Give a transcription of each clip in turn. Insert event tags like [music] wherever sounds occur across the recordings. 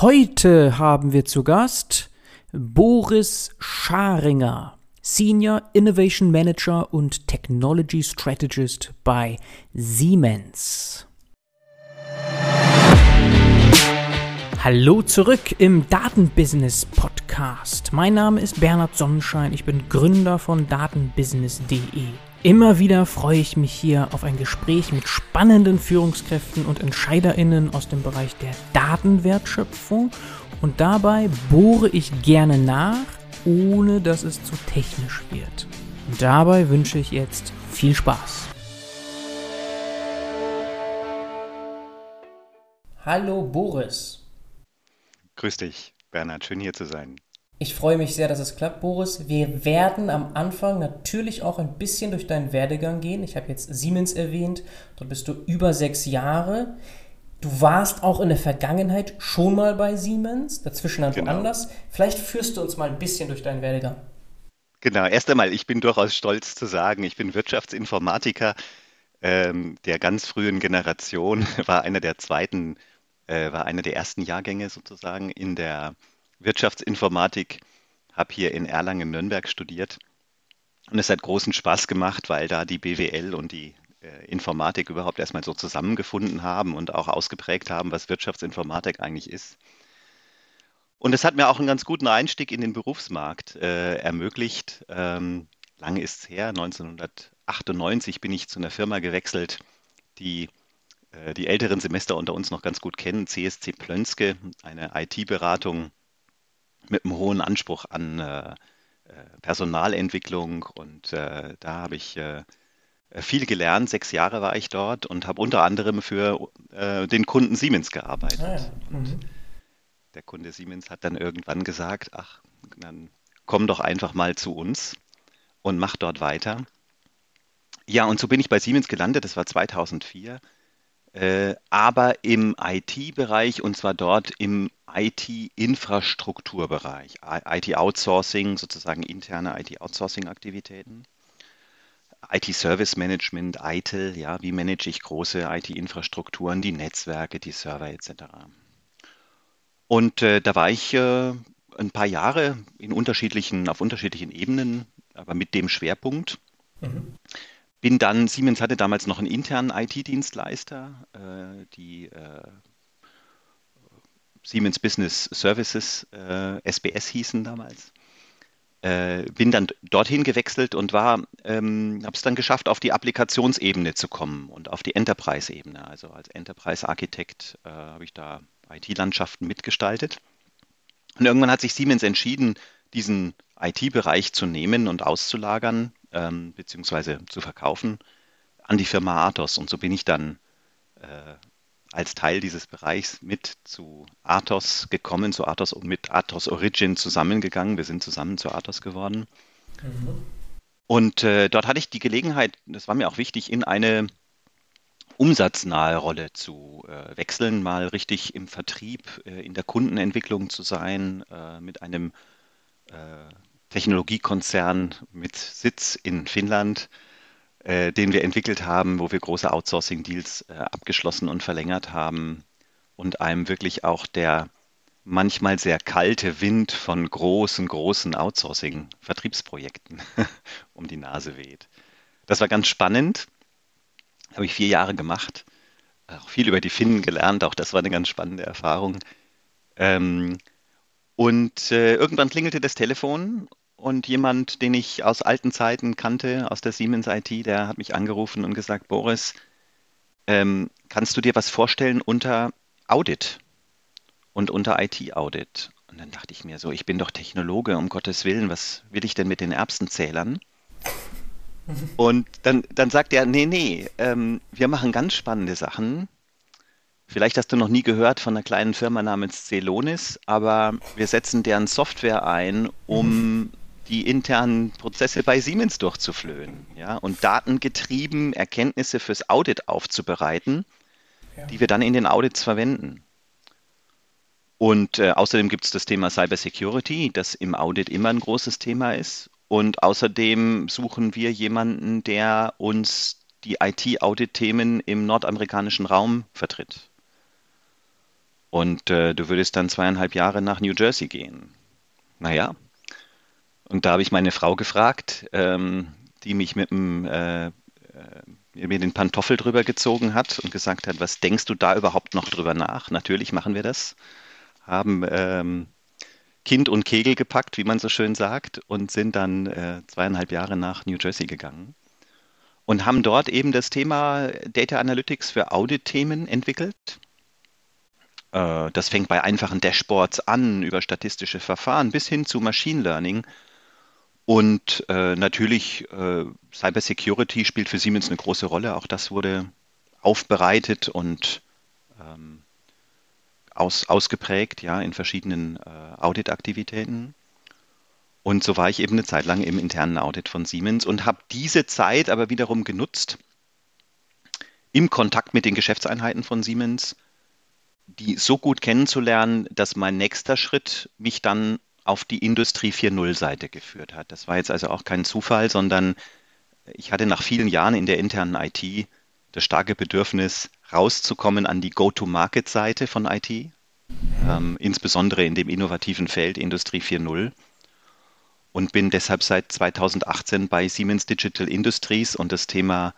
Heute haben wir zu Gast Boris Scharinger, Senior Innovation Manager und Technology Strategist bei Siemens. Hallo zurück im Datenbusiness Podcast. Mein Name ist Bernhard Sonnenschein, ich bin Gründer von datenbusiness.de. Immer wieder freue ich mich hier auf ein Gespräch mit spannenden Führungskräften und Entscheiderinnen aus dem Bereich der Datenwertschöpfung und dabei bohre ich gerne nach, ohne dass es zu technisch wird. Und dabei wünsche ich jetzt viel Spaß. Hallo Boris. Grüß dich, Bernhard, schön hier zu sein. Ich freue mich sehr, dass es klappt, Boris. Wir werden am Anfang natürlich auch ein bisschen durch deinen Werdegang gehen. Ich habe jetzt Siemens erwähnt. Dort bist du über sechs Jahre. Du warst auch in der Vergangenheit schon mal bei Siemens, dazwischen dann genau. woanders. Vielleicht führst du uns mal ein bisschen durch deinen Werdegang. Genau, erst einmal, ich bin durchaus stolz zu sagen, ich bin Wirtschaftsinformatiker ähm, der ganz frühen Generation, [laughs] war einer der zweiten, äh, war einer der ersten Jahrgänge sozusagen in der Wirtschaftsinformatik, habe hier in Erlangen-Nürnberg studiert. Und es hat großen Spaß gemacht, weil da die BWL und die äh, Informatik überhaupt erstmal so zusammengefunden haben und auch ausgeprägt haben, was Wirtschaftsinformatik eigentlich ist. Und es hat mir auch einen ganz guten Einstieg in den Berufsmarkt äh, ermöglicht. Ähm, lange ist es her, 1998 bin ich zu einer Firma gewechselt, die äh, die älteren Semester unter uns noch ganz gut kennen, CSC Plönske, eine IT-Beratung mit einem hohen Anspruch an äh, äh, Personalentwicklung und äh, da habe ich äh, viel gelernt. Sechs Jahre war ich dort und habe unter anderem für äh, den Kunden Siemens gearbeitet. Ah, ja. mhm. Der Kunde Siemens hat dann irgendwann gesagt, ach, dann komm doch einfach mal zu uns und mach dort weiter. Ja, und so bin ich bei Siemens gelandet, das war 2004, äh, aber im IT-Bereich und zwar dort im IT-Infrastrukturbereich, IT-Outsourcing, sozusagen interne IT-Outsourcing-Aktivitäten. IT-Service Management, ITIL, ja, wie manage ich große IT-Infrastrukturen, die Netzwerke, die Server etc. Und äh, da war ich äh, ein paar Jahre in unterschiedlichen, auf unterschiedlichen Ebenen, aber mit dem Schwerpunkt. Mhm. Bin dann, Siemens hatte damals noch einen internen IT-Dienstleister, äh, die äh, Siemens Business Services, äh, SBS hießen damals. Äh, bin dann dorthin gewechselt und war, ähm, habe es dann geschafft, auf die Applikationsebene zu kommen und auf die Enterprise-Ebene. Also als Enterprise-Architekt äh, habe ich da IT-Landschaften mitgestaltet. Und irgendwann hat sich Siemens entschieden, diesen IT-Bereich zu nehmen und auszulagern, ähm, beziehungsweise zu verkaufen an die Firma Athos. Und so bin ich dann äh, als Teil dieses Bereichs mit zu Athos gekommen, zu Athos und mit Athos Origin zusammengegangen. Wir sind zusammen zu Athos geworden. Mhm. Und äh, dort hatte ich die Gelegenheit, das war mir auch wichtig, in eine umsatznahe Rolle zu äh, wechseln, mal richtig im Vertrieb, äh, in der Kundenentwicklung zu sein, äh, mit einem äh, Technologiekonzern mit Sitz in Finnland äh, den wir entwickelt haben, wo wir große Outsourcing-Deals äh, abgeschlossen und verlängert haben und einem wirklich auch der manchmal sehr kalte Wind von großen, großen Outsourcing-Vertriebsprojekten [laughs] um die Nase weht. Das war ganz spannend. Habe ich vier Jahre gemacht. Auch viel über die Finnen gelernt. Auch das war eine ganz spannende Erfahrung. Ähm, und äh, irgendwann klingelte das Telefon und jemand, den ich aus alten Zeiten kannte, aus der Siemens IT, der hat mich angerufen und gesagt, Boris, ähm, kannst du dir was vorstellen unter Audit und unter IT-Audit? Und dann dachte ich mir so, ich bin doch Technologe, um Gottes Willen, was will ich denn mit den Erbsenzählern? Und dann, dann sagt er, nee, nee, ähm, wir machen ganz spannende Sachen. Vielleicht hast du noch nie gehört von einer kleinen Firma namens Celonis, aber wir setzen deren Software ein, um die internen Prozesse bei Siemens durchzuflöhen ja, und datengetrieben Erkenntnisse fürs Audit aufzubereiten, ja. die wir dann in den Audits verwenden. Und äh, außerdem gibt es das Thema Cybersecurity, das im Audit immer ein großes Thema ist. Und außerdem suchen wir jemanden, der uns die IT-Audit-Themen im nordamerikanischen Raum vertritt. Und äh, du würdest dann zweieinhalb Jahre nach New Jersey gehen. Naja. Und da habe ich meine Frau gefragt, ähm, die mich mit dem äh, äh, mir den Pantoffel drüber gezogen hat und gesagt hat, was denkst du da überhaupt noch drüber nach? Natürlich machen wir das. Haben ähm, Kind und Kegel gepackt, wie man so schön sagt, und sind dann äh, zweieinhalb Jahre nach New Jersey gegangen und haben dort eben das Thema Data Analytics für Audit-Themen entwickelt. Äh, das fängt bei einfachen Dashboards an, über statistische Verfahren bis hin zu Machine Learning. Und äh, natürlich äh, Cybersecurity spielt für Siemens eine große Rolle. Auch das wurde aufbereitet und ähm, aus, ausgeprägt, ja, in verschiedenen äh, Auditaktivitäten. Und so war ich eben eine Zeit lang im internen Audit von Siemens und habe diese Zeit aber wiederum genutzt, im Kontakt mit den Geschäftseinheiten von Siemens, die so gut kennenzulernen, dass mein nächster Schritt mich dann auf die Industrie 4.0 Seite geführt hat. Das war jetzt also auch kein Zufall, sondern ich hatte nach vielen Jahren in der internen IT das starke Bedürfnis, rauszukommen an die Go-to-Market-Seite von IT, ähm, insbesondere in dem innovativen Feld Industrie 4.0 und bin deshalb seit 2018 bei Siemens Digital Industries und das Thema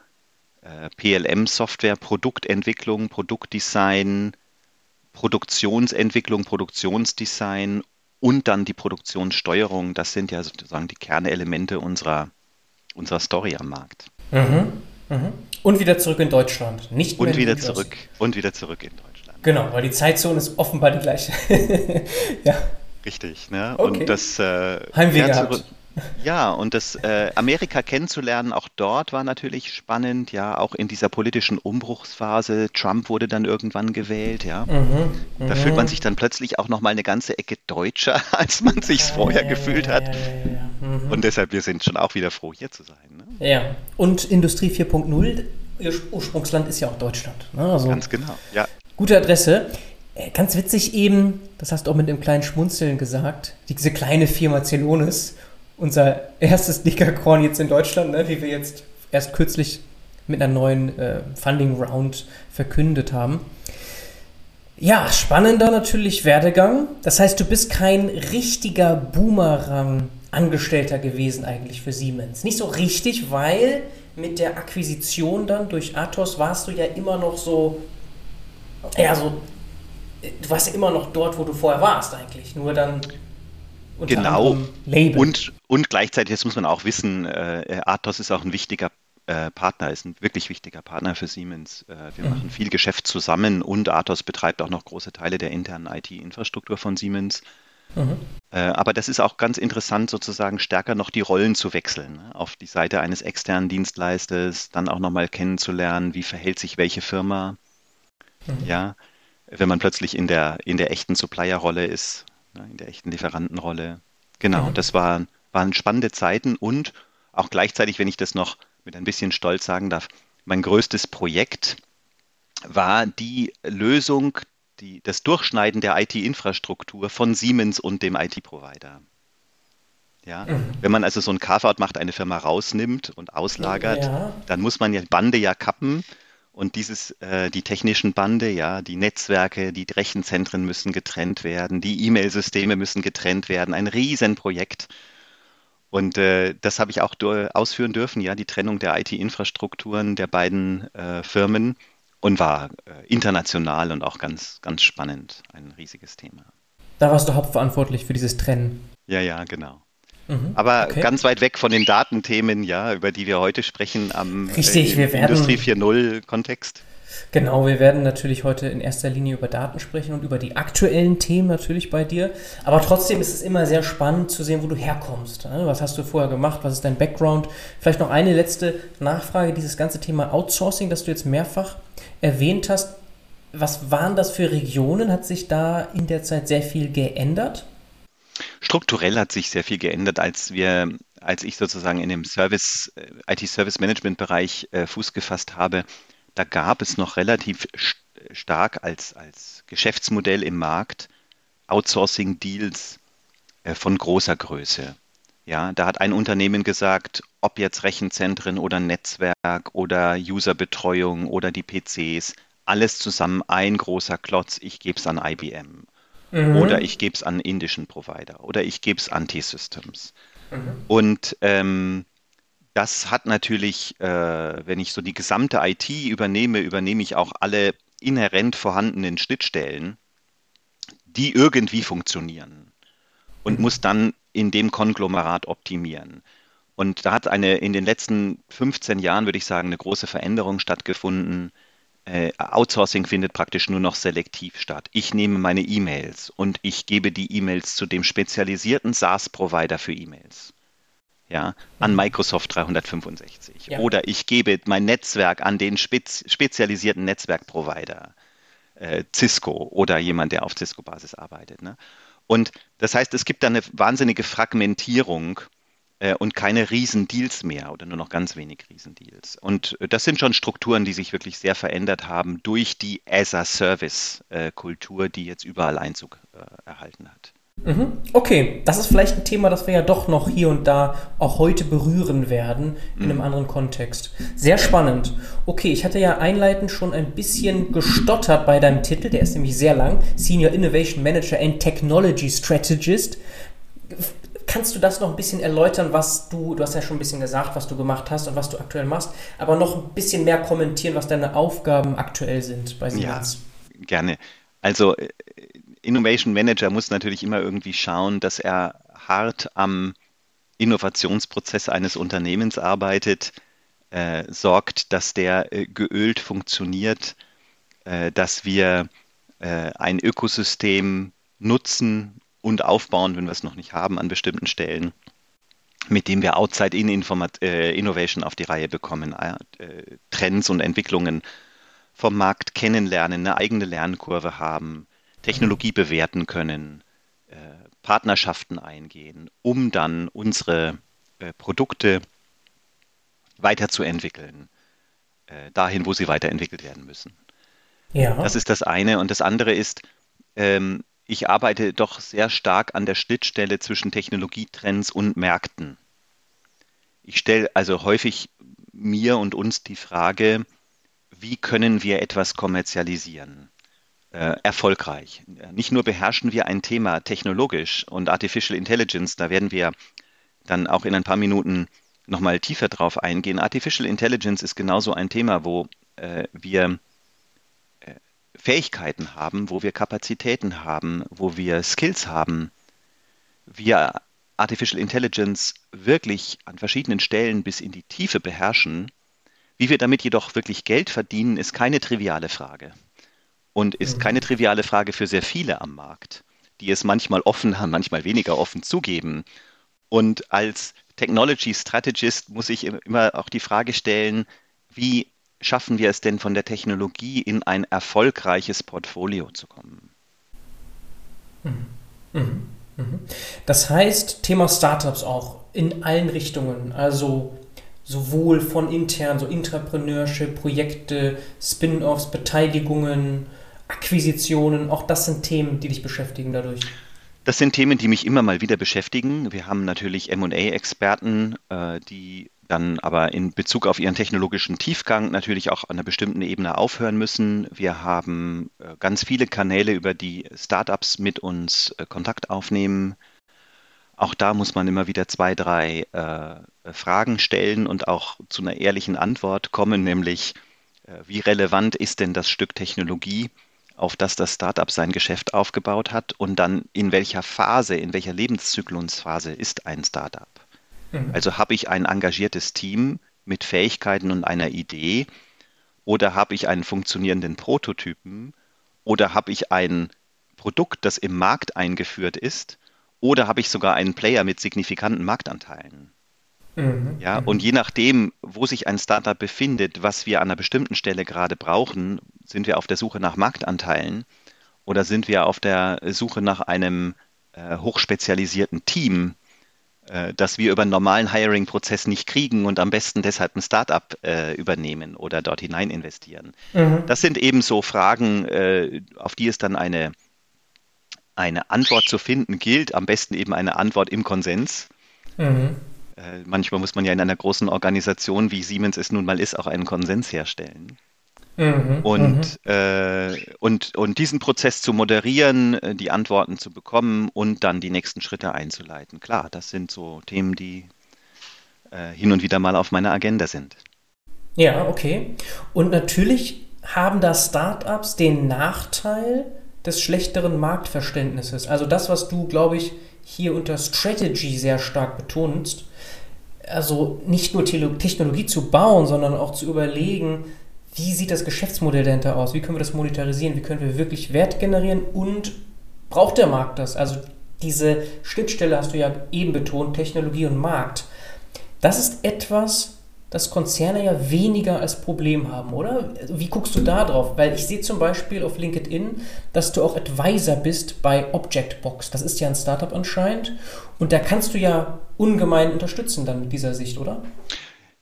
äh, PLM-Software, Produktentwicklung, Produktdesign, Produktionsentwicklung, Produktionsdesign und dann die Produktionssteuerung, das sind ja sozusagen die Kernelemente unserer, unserer Story am Markt. Mhm, mhm. Und wieder zurück in Deutschland. Nicht und wieder zurück und wieder zurück in Deutschland. Genau, weil die Zeitzone ist offenbar die gleiche. [laughs] ja. Richtig, ne? Okay. Und das äh, Heimweh gehabt. Ja, und das äh, Amerika kennenzulernen, auch dort war natürlich spannend, ja, auch in dieser politischen Umbruchsphase. Trump wurde dann irgendwann gewählt, ja. Mhm, da mhm. fühlt man sich dann plötzlich auch nochmal eine ganze Ecke deutscher, [laughs] als man sich ja, vorher ja, gefühlt ja, hat. Mhm. Und deshalb, wir sind schon auch wieder froh, hier zu sein. Ne? Ja, und Industrie 4.0, ihr Ursprungsland ist ja auch Deutschland. Ne? Also, Ganz genau, ja. Gute Adresse. Äh, ganz witzig eben, das hast du auch mit einem kleinen Schmunzeln gesagt, diese kleine Firma Celonis, unser erstes Dekakorn jetzt in Deutschland, ne, wie wir jetzt erst kürzlich mit einer neuen äh, Funding Round verkündet haben. Ja, spannender natürlich Werdegang. Das heißt, du bist kein richtiger Boomerang-Angestellter gewesen eigentlich für Siemens. Nicht so richtig, weil mit der Akquisition dann durch Athos warst du ja immer noch so, ja, so du warst ja immer noch dort, wo du vorher warst eigentlich, nur dann genau. Und, und gleichzeitig, das muss man auch wissen, äh, Athos ist auch ein wichtiger äh, Partner, ist ein wirklich wichtiger Partner für Siemens. Äh, wir mhm. machen viel Geschäft zusammen und Athos betreibt auch noch große Teile der internen IT-Infrastruktur von Siemens. Mhm. Äh, aber das ist auch ganz interessant, sozusagen stärker noch die Rollen zu wechseln. Ne? Auf die Seite eines externen Dienstleisters, dann auch nochmal kennenzulernen, wie verhält sich welche Firma. Mhm. Ja, wenn man plötzlich in der, in der echten Supplier-Rolle ist, ne, in der echten Lieferantenrolle. Genau, mhm. das war, waren spannende Zeiten und auch gleichzeitig, wenn ich das noch mit ein bisschen Stolz sagen darf, mein größtes Projekt war die Lösung, die, das Durchschneiden der IT-Infrastruktur von Siemens und dem IT-Provider. Ja, mhm. Wenn man also so ein Carve-out macht, eine Firma rausnimmt und auslagert, ja. dann muss man ja Bande ja kappen und dieses, äh, die technischen Bande, ja, die Netzwerke, die Rechenzentren müssen getrennt werden, die E-Mail-Systeme müssen getrennt werden, ein Riesenprojekt. Und äh, das habe ich auch ausführen dürfen, ja, die Trennung der IT-Infrastrukturen der beiden äh, Firmen und war äh, international und auch ganz, ganz spannend, ein riesiges Thema. Da warst du hauptverantwortlich für dieses Trennen. Ja, ja, genau. Mhm, Aber okay. ganz weit weg von den Datenthemen, ja, über die wir heute sprechen, am Richtig, äh, Industrie 4.0 Kontext. Genau, wir werden natürlich heute in erster Linie über Daten sprechen und über die aktuellen Themen natürlich bei dir. Aber trotzdem ist es immer sehr spannend zu sehen, wo du herkommst. Ne? Was hast du vorher gemacht? Was ist dein Background? Vielleicht noch eine letzte Nachfrage, dieses ganze Thema Outsourcing, das du jetzt mehrfach erwähnt hast. Was waren das für Regionen? Hat sich da in der Zeit sehr viel geändert? Strukturell hat sich sehr viel geändert, als wir, als ich sozusagen in dem Service, äh, IT-Service-Management-Bereich äh, Fuß gefasst habe, da gab es noch relativ stark als, als Geschäftsmodell im Markt Outsourcing-Deals äh, von großer Größe. Ja, da hat ein Unternehmen gesagt, ob jetzt Rechenzentren oder Netzwerk oder Userbetreuung oder die PCs, alles zusammen ein großer Klotz, ich gebe es an IBM mhm. oder ich gebe es an indischen Provider oder ich gebe es an T-Systems. Mhm. Und ähm, das hat natürlich, äh, wenn ich so die gesamte IT übernehme, übernehme ich auch alle inhärent vorhandenen Schnittstellen, die irgendwie funktionieren und mhm. muss dann in dem Konglomerat optimieren. Und da hat eine in den letzten 15 Jahren, würde ich sagen, eine große Veränderung stattgefunden. Äh, Outsourcing findet praktisch nur noch selektiv statt. Ich nehme meine E-Mails und ich gebe die E-Mails zu dem spezialisierten SaaS-Provider für E-Mails. Ja, an mhm. Microsoft 365. Ja. Oder ich gebe mein Netzwerk an den spez spezialisierten Netzwerkprovider, äh, Cisco oder jemand, der auf Cisco-Basis arbeitet. Ne? Und das heißt, es gibt da eine wahnsinnige Fragmentierung und keine Riesendeals mehr oder nur noch ganz wenig Riesendeals. Und äh, das sind schon Strukturen, die sich wirklich sehr verändert haben durch die As-a-Service-Kultur, die jetzt überall Einzug äh, erhalten hat. Mhm. Okay, das ist vielleicht ein Thema, das wir ja doch noch hier und da auch heute berühren werden, in einem mhm. anderen Kontext. Sehr spannend. Okay, ich hatte ja einleitend schon ein bisschen gestottert bei deinem Titel, der ist nämlich sehr lang, Senior Innovation Manager and Technology Strategist. Kannst du das noch ein bisschen erläutern, was du, du hast ja schon ein bisschen gesagt, was du gemacht hast und was du aktuell machst, aber noch ein bisschen mehr kommentieren, was deine Aufgaben aktuell sind bei Siemens? Ja, gerne. Also äh, Innovation Manager muss natürlich immer irgendwie schauen, dass er hart am Innovationsprozess eines Unternehmens arbeitet, äh, sorgt, dass der äh, geölt funktioniert, äh, dass wir äh, ein Ökosystem nutzen und aufbauen, wenn wir es noch nicht haben an bestimmten Stellen, mit dem wir Outside-In-Innovation äh, auf die Reihe bekommen, äh, Trends und Entwicklungen vom Markt kennenlernen, eine eigene Lernkurve haben, Technologie bewerten können, äh, Partnerschaften eingehen, um dann unsere Produkte weiterzuentwickeln, dahin, wo sie weiterentwickelt werden müssen. Ja. Das ist das eine. Und das andere ist, ähm, ich arbeite doch sehr stark an der Schnittstelle zwischen Technologietrends und Märkten. Ich stelle also häufig mir und uns die Frage, wie können wir etwas kommerzialisieren? Äh, erfolgreich. Nicht nur beherrschen wir ein Thema technologisch und Artificial Intelligence, da werden wir dann auch in ein paar Minuten nochmal tiefer drauf eingehen. Artificial Intelligence ist genauso ein Thema, wo äh, wir Fähigkeiten haben, wo wir Kapazitäten haben, wo wir Skills haben, wir Artificial Intelligence wirklich an verschiedenen Stellen bis in die Tiefe beherrschen. Wie wir damit jedoch wirklich Geld verdienen, ist keine triviale Frage. Und ist keine mhm. triviale Frage für sehr viele am Markt, die es manchmal offen haben, [laughs] manchmal weniger offen zugeben. Und als Technology Strategist muss ich immer auch die Frage stellen, wie schaffen wir es denn von der Technologie in ein erfolgreiches Portfolio zu kommen? Mhm. Mhm. Mhm. Das heißt, Thema Startups auch in allen Richtungen, also sowohl von intern, so Intrapreneurship, Projekte, Spin-offs, Beteiligungen, Akquisitionen, auch das sind Themen, die dich beschäftigen dadurch. Das sind Themen, die mich immer mal wieder beschäftigen. Wir haben natürlich MA-Experten, äh, die dann aber in Bezug auf ihren technologischen Tiefgang natürlich auch an einer bestimmten Ebene aufhören müssen. Wir haben äh, ganz viele Kanäle, über die Startups mit uns äh, Kontakt aufnehmen. Auch da muss man immer wieder zwei, drei äh, Fragen stellen und auch zu einer ehrlichen Antwort kommen, nämlich äh, wie relevant ist denn das Stück Technologie, auf das das Startup sein Geschäft aufgebaut hat und dann in welcher Phase, in welcher Lebenszyklusphase ist ein Startup. Mhm. Also habe ich ein engagiertes Team mit Fähigkeiten und einer Idee oder habe ich einen funktionierenden Prototypen oder habe ich ein Produkt, das im Markt eingeführt ist oder habe ich sogar einen Player mit signifikanten Marktanteilen. Mhm. Ja, mhm. und je nachdem, wo sich ein Startup befindet, was wir an einer bestimmten Stelle gerade brauchen, sind wir auf der Suche nach Marktanteilen oder sind wir auf der Suche nach einem äh, hochspezialisierten Team, äh, dass wir über einen normalen Hiring-Prozess nicht kriegen und am besten deshalb ein Startup äh, übernehmen oder dort hinein investieren. Mhm. Das sind eben so Fragen, äh, auf die es dann eine, eine Antwort zu finden gilt. Am besten eben eine Antwort im Konsens. Mhm. Äh, manchmal muss man ja in einer großen Organisation, wie Siemens es nun mal ist, auch einen Konsens herstellen. Mhm, und, mhm. äh, und, und diesen Prozess zu moderieren, äh, die Antworten zu bekommen und dann die nächsten Schritte einzuleiten. Klar, das sind so Themen, die äh, hin und wieder mal auf meiner Agenda sind. Ja, okay. Und natürlich haben da Startups den Nachteil des schlechteren Marktverständnisses. Also das, was du, glaube ich, hier unter Strategy sehr stark betonst. Also nicht nur Technologie zu bauen, sondern auch zu überlegen, wie sieht das Geschäftsmodell dahinter aus? Wie können wir das monetarisieren? Wie können wir wirklich Wert generieren? Und braucht der Markt das? Also diese Schnittstelle hast du ja eben betont, Technologie und Markt. Das ist etwas, das Konzerne ja weniger als Problem haben, oder? Wie guckst du da drauf? Weil ich sehe zum Beispiel auf LinkedIn, dass du auch Advisor bist bei Objectbox. Das ist ja ein Startup anscheinend. Und da kannst du ja ungemein unterstützen dann mit dieser Sicht, oder?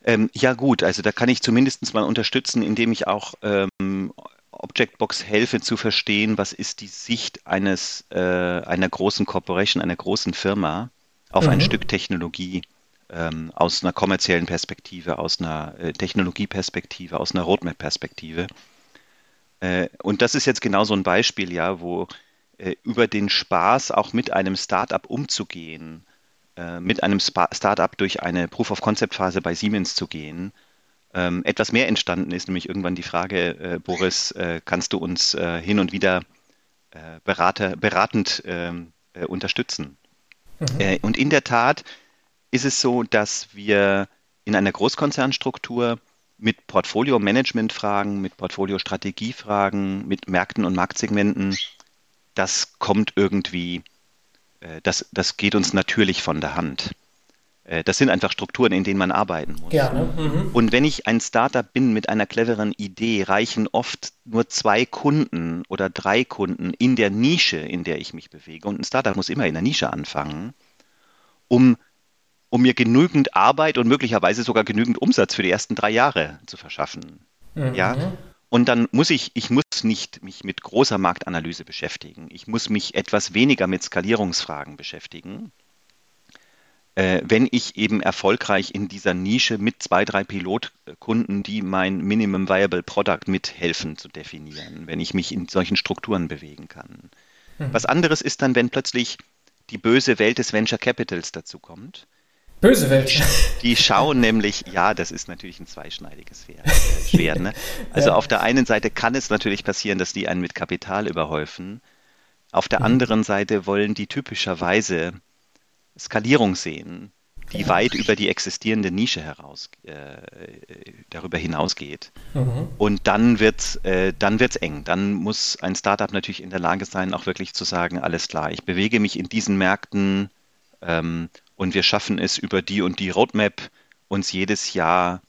Ähm, ja gut, also da kann ich zumindest mal unterstützen, indem ich auch ähm, Objectbox helfe zu verstehen, was ist die Sicht eines äh, einer großen Corporation, einer großen Firma auf mhm. ein Stück Technologie ähm, aus einer kommerziellen Perspektive, aus einer äh, Technologieperspektive, aus einer Roadmap-Perspektive. Äh, und das ist jetzt genau so ein Beispiel, ja, wo äh, über den Spaß auch mit einem Startup umzugehen, mit einem Startup durch eine Proof-of-Concept-Phase bei Siemens zu gehen, ähm, etwas mehr entstanden ist, nämlich irgendwann die Frage, äh, Boris, äh, kannst du uns hin und wieder Berater, beratend ähm, unterstützen? Mhm. und in der Tat ist es so, dass wir in einer Großkonzernstruktur mit Portfolio-Management-Fragen, mit Portfolio-Strategie-Fragen, mit Märkten und Marktsegmenten, das kommt irgendwie, äh, das, das geht uns natürlich von der Hand. Äh, das sind einfach Strukturen, in denen man arbeiten muss. Ja, ne? mhm. Und wenn ich ein Startup bin mit einer cleveren Idee, reichen oft nur zwei Kunden oder drei Kunden in der Nische, in der ich mich bewege. Und ein Startup muss immer in der Nische anfangen, um um mir genügend Arbeit und möglicherweise sogar genügend Umsatz für die ersten drei Jahre zu verschaffen. Mhm. Ja. Und dann muss ich, ich muss nicht mich mit großer Marktanalyse beschäftigen. Ich muss mich etwas weniger mit Skalierungsfragen beschäftigen. Äh, wenn ich eben erfolgreich in dieser Nische mit zwei, drei Pilotkunden, die mein Minimum Viable Product mithelfen zu definieren, wenn ich mich in solchen Strukturen bewegen kann. Mhm. Was anderes ist dann, wenn plötzlich die böse Welt des Venture Capitals dazu kommt Böse Welt. [laughs] Die schauen nämlich, ja, das ist natürlich ein zweischneidiges Schwert. Ne? [laughs] Also ja. auf der einen Seite kann es natürlich passieren, dass die einen mit Kapital überhäufen. Auf der mhm. anderen Seite wollen die typischerweise Skalierung sehen, die ja. weit über die existierende Nische heraus, äh, darüber hinausgeht. Mhm. Und dann wird äh, dann wird's eng. Dann muss ein Startup natürlich in der Lage sein, auch wirklich zu sagen, alles klar, ich bewege mich in diesen Märkten ähm, und wir schaffen es über die und die Roadmap, uns jedes Jahr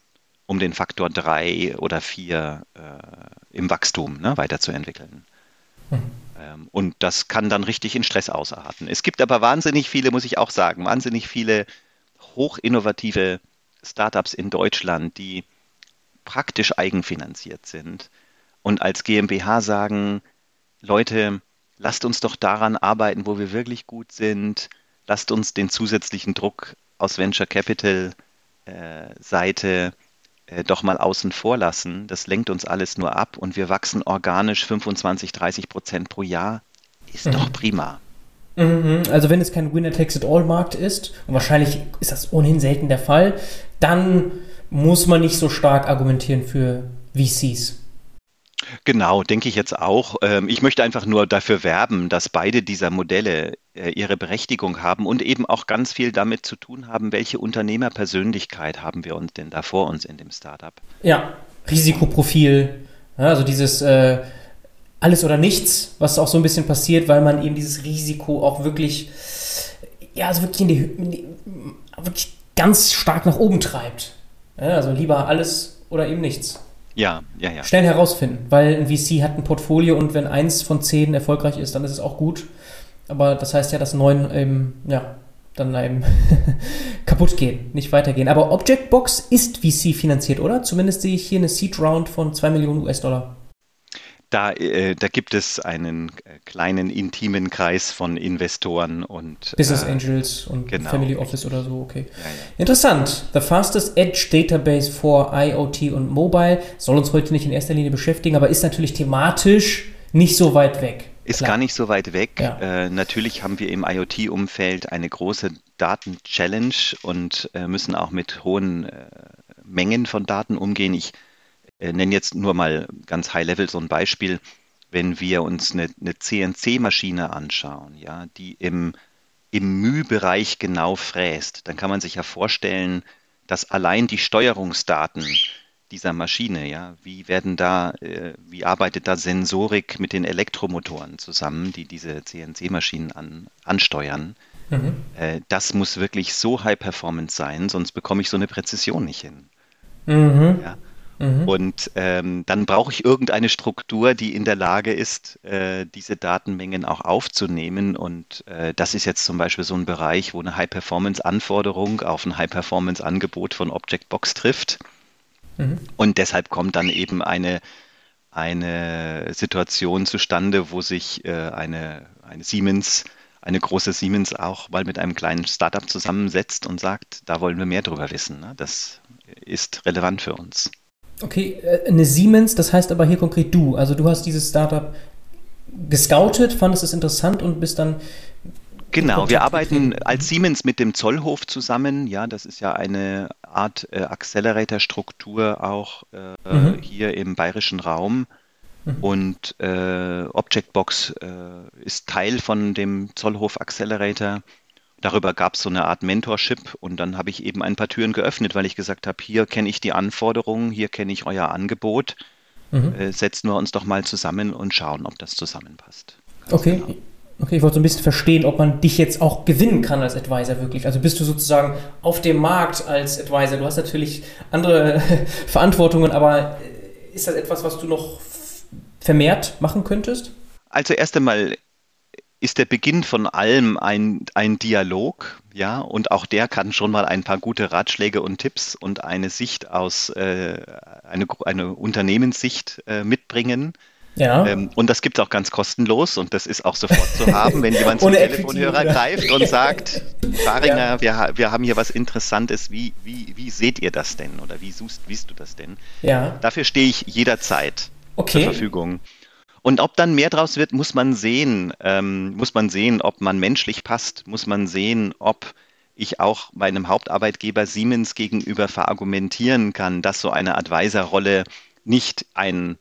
um den Faktor drei oder vier äh, im Wachstum ne, weiterzuentwickeln. Mhm. Ähm, und das kann dann richtig in Stress ausarten. Es gibt aber wahnsinnig viele, muss ich auch sagen, wahnsinnig viele hochinnovative Startups in Deutschland, die praktisch eigenfinanziert sind und als GmbH sagen, Leute, lasst uns doch daran arbeiten, wo wir wirklich gut sind lasst uns den zusätzlichen Druck aus Venture Capital äh, Seite äh, doch mal außen vor lassen. Das lenkt uns alles nur ab und wir wachsen organisch 25, 30 Prozent pro Jahr. Ist mhm. doch prima. Mhm. Also wenn es kein Winner-Takes-it-all-Markt ist, und wahrscheinlich ist das ohnehin selten der Fall, dann muss man nicht so stark argumentieren für VCs. Genau, denke ich jetzt auch. Ähm, ich möchte einfach nur dafür werben, dass beide dieser Modelle äh, ihre Berechtigung haben und eben auch ganz viel damit zu tun haben, welche Unternehmerpersönlichkeit haben wir uns denn da vor uns in dem Startup. Ja, Risikoprofil, also dieses äh, alles oder nichts, was auch so ein bisschen passiert, weil man eben dieses Risiko auch wirklich, ja, also wirklich, in die, in die wirklich ganz stark nach oben treibt. Ja, also lieber alles oder eben nichts. Ja, ja, ja. Schnell herausfinden, weil ein VC hat ein Portfolio und wenn eins von zehn erfolgreich ist, dann ist es auch gut. Aber das heißt ja, dass neun eben, ja, dann eben [laughs] kaputt gehen, nicht weitergehen. Aber Objectbox ist VC finanziert, oder? Zumindest sehe ich hier eine Seed Round von 2 Millionen US-Dollar. Da, äh, da gibt es einen äh, kleinen intimen Kreis von Investoren und Business äh, Angels und genau, Family Office oder so, okay. Ja, ja. Interessant. The fastest Edge Database for IoT und Mobile soll uns heute nicht in erster Linie beschäftigen, aber ist natürlich thematisch nicht so weit weg. Ist Klar. gar nicht so weit weg. Ja. Äh, natürlich haben wir im IoT-Umfeld eine große Daten-Challenge und äh, müssen auch mit hohen äh, Mengen von Daten umgehen. Ich äh, nenne jetzt nur mal ganz high-level so ein Beispiel. Wenn wir uns eine, eine CNC-Maschine anschauen, ja, die im, im Mühbereich genau fräst, dann kann man sich ja vorstellen, dass allein die Steuerungsdaten dieser Maschine, ja, wie werden da, äh, wie arbeitet da Sensorik mit den Elektromotoren zusammen, die diese CNC-Maschinen an, ansteuern? Mhm. Äh, das muss wirklich so High Performance sein, sonst bekomme ich so eine Präzision nicht hin. Mhm. Ja. Mhm. Und ähm, dann brauche ich irgendeine Struktur, die in der Lage ist, äh, diese Datenmengen auch aufzunehmen. Und äh, das ist jetzt zum Beispiel so ein Bereich, wo eine High-Performance-Anforderung auf ein High-Performance-Angebot von Objectbox trifft. Mhm. Und deshalb kommt dann eben eine, eine Situation zustande, wo sich äh, eine, eine Siemens eine große Siemens auch mal mit einem kleinen Startup zusammensetzt und sagt, da wollen wir mehr drüber wissen. Ne? Das ist relevant für uns. Okay, äh, eine Siemens, das heißt aber hier konkret du. Also du hast dieses Startup gescoutet, fandest es interessant und bist dann. Genau, wir arbeiten als Siemens mit dem Zollhof zusammen. Ja, das ist ja eine Art äh, Accelerator-Struktur auch äh, mhm. hier im bayerischen Raum. Mhm. Und äh, Objectbox äh, ist Teil von dem Zollhof Accelerator. Darüber gab es so eine Art Mentorship und dann habe ich eben ein paar Türen geöffnet, weil ich gesagt habe, hier kenne ich die Anforderungen, hier kenne ich euer Angebot. Mhm. Äh, setzen wir uns doch mal zusammen und schauen, ob das zusammenpasst. Ganz okay. Genau. Okay, ich wollte so ein bisschen verstehen, ob man dich jetzt auch gewinnen kann als Advisor wirklich. Also bist du sozusagen auf dem Markt als Advisor. Du hast natürlich andere [laughs] Verantwortungen, aber ist das etwas, was du noch vermehrt machen könntest? Also erst einmal ist der Beginn von allem ein, ein Dialog, ja, und auch der kann schon mal ein paar gute Ratschläge und Tipps und eine Sicht aus, äh, eine, eine Unternehmenssicht äh, mitbringen. Ja. Ähm, und das gibt es auch ganz kostenlos und das ist auch sofort zu haben, wenn jemand zum [laughs] Telefonhörer greift und sagt, Faringer, ja. wir, wir haben hier was Interessantes, wie, wie, wie seht ihr das denn oder wie suchst, siehst du das denn? Ja. Dafür stehe ich jederzeit okay. zur Verfügung. Und ob dann mehr draus wird, muss man sehen. Ähm, muss man sehen, ob man menschlich passt, muss man sehen, ob ich auch meinem Hauptarbeitgeber Siemens gegenüber verargumentieren kann, dass so eine Advisor-Rolle nicht ein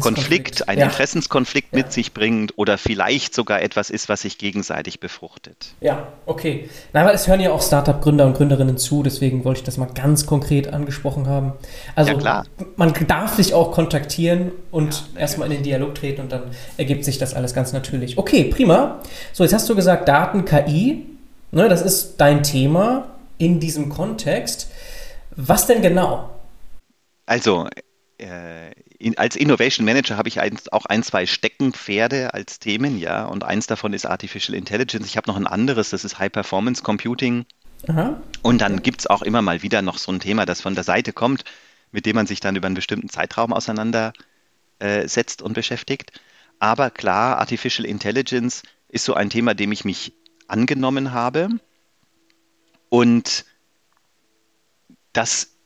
Konflikt, ein ja. Interessenskonflikt ja. mit sich bringt oder vielleicht sogar etwas ist, was sich gegenseitig befruchtet. Ja, okay. Na, aber es hören ja auch Startup-Gründer und Gründerinnen zu, deswegen wollte ich das mal ganz konkret angesprochen haben. Also ja, klar. man darf sich auch kontaktieren und erstmal in den Dialog treten und dann ergibt sich das alles ganz natürlich. Okay, prima. So, jetzt hast du gesagt, Daten, KI, ne, das ist dein Thema in diesem Kontext. Was denn genau? Also, äh, in, als Innovation Manager habe ich ein, auch ein, zwei Steckenpferde als Themen, ja, und eins davon ist Artificial Intelligence. Ich habe noch ein anderes, das ist High Performance Computing. Aha. Und dann gibt es auch immer mal wieder noch so ein Thema, das von der Seite kommt, mit dem man sich dann über einen bestimmten Zeitraum auseinandersetzt äh, und beschäftigt. Aber klar, Artificial Intelligence ist so ein Thema, dem ich mich angenommen habe. Und das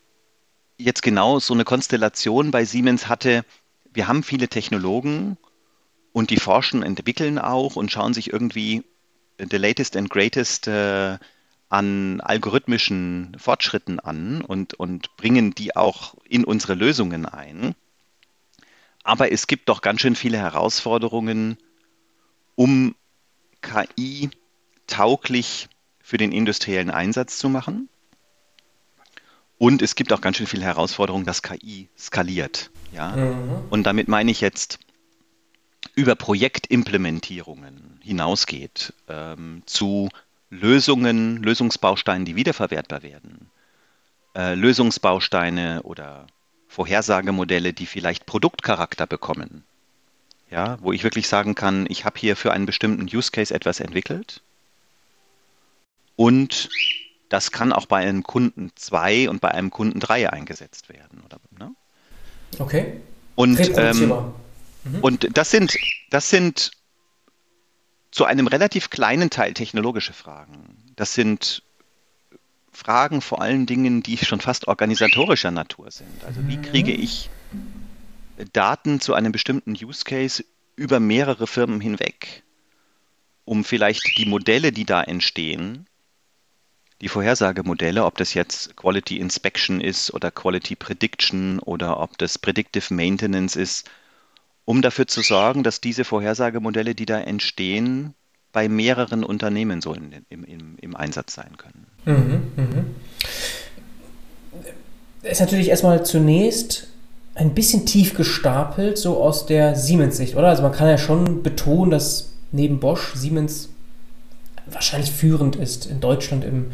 jetzt genau so eine Konstellation bei Siemens hatte, wir haben viele Technologen und die forschen, entwickeln auch und schauen sich irgendwie the latest and greatest äh, an algorithmischen Fortschritten an und, und bringen die auch in unsere Lösungen ein. Aber es gibt doch ganz schön viele Herausforderungen, um KI tauglich für den industriellen Einsatz zu machen. Und es gibt auch ganz schön viele Herausforderungen, dass KI skaliert. Ja? Mhm. Und damit meine ich jetzt über Projektimplementierungen hinausgeht ähm, zu Lösungen, Lösungsbausteinen, die wiederverwertbar werden. Äh, Lösungsbausteine oder Vorhersagemodelle, die vielleicht Produktcharakter bekommen. Ja, wo ich wirklich sagen kann, ich habe hier für einen bestimmten Use Case etwas entwickelt und das kann auch bei einem Kunden 2 und bei einem Kunden 3 eingesetzt werden. Oder, ne? Okay. Und ähm, Mhm. Und das sind, das sind zu einem relativ kleinen Teil technologische Fragen. Das sind Fragen vor allen Dingen, die schon fast organisatorischer Natur sind. Also wie kriege mhm. ich Daten zu einem bestimmten Use Case über mehrere Firmen hinweg, um vielleicht die Modelle, die da entstehen, die Vorhersagemodelle, ob das jetzt Quality Inspection ist oder Quality Prediction oder ob das Predictive Maintenance ist, um dafür zu sorgen, dass diese Vorhersagemodelle, die da entstehen, bei mehreren Unternehmen so im, im, im, Einsatz sein können. Mhm, mh. Ist natürlich erstmal zunächst ein bisschen tief gestapelt, so aus der Siemens-Sicht, oder? Also man kann ja schon betonen, dass neben Bosch Siemens wahrscheinlich führend ist in Deutschland im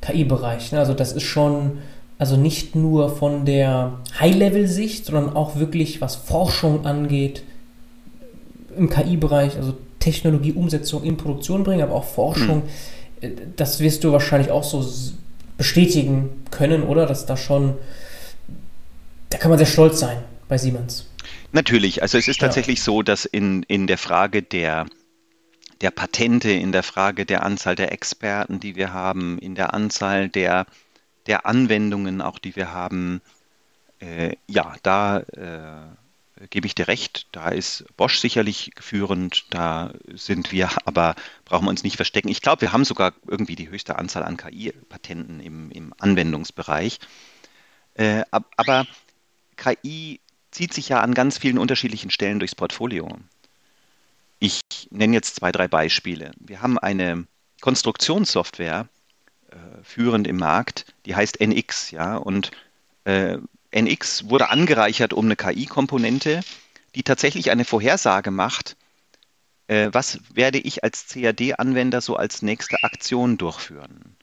KI-Bereich. Ne? Also das ist schon, also nicht nur von der High-Level-Sicht, sondern auch wirklich, was Forschung angeht, im KI-Bereich, also Technologieumsetzung in Produktion bringen, aber auch Forschung. Mhm. Das wirst du wahrscheinlich auch so bestätigen können, oder? Dass da schon, da kann man sehr stolz sein bei Siemens. Natürlich, also es ist tatsächlich ja. so, dass in, in der Frage der, der Patente, in der Frage der Anzahl der Experten, die wir haben, in der Anzahl der, der Anwendungen auch, die wir haben, äh, ja, da äh, gebe ich dir recht, da ist Bosch sicherlich führend, da sind wir, [laughs] aber brauchen wir uns nicht verstecken. Ich glaube, wir haben sogar irgendwie die höchste Anzahl an KI-Patenten im, im, Anwendungsbereich. Äh, aber KI zieht sich ja an ganz vielen unterschiedlichen Stellen durchs Portfolio. Ich nenne jetzt zwei, drei Beispiele. Wir haben eine Konstruktionssoftware äh, führend im Markt, die heißt NX, ja, und äh, NX wurde angereichert um eine KI-Komponente, die tatsächlich eine Vorhersage macht, äh, was werde ich als CAD-Anwender so als nächste Aktion durchführen.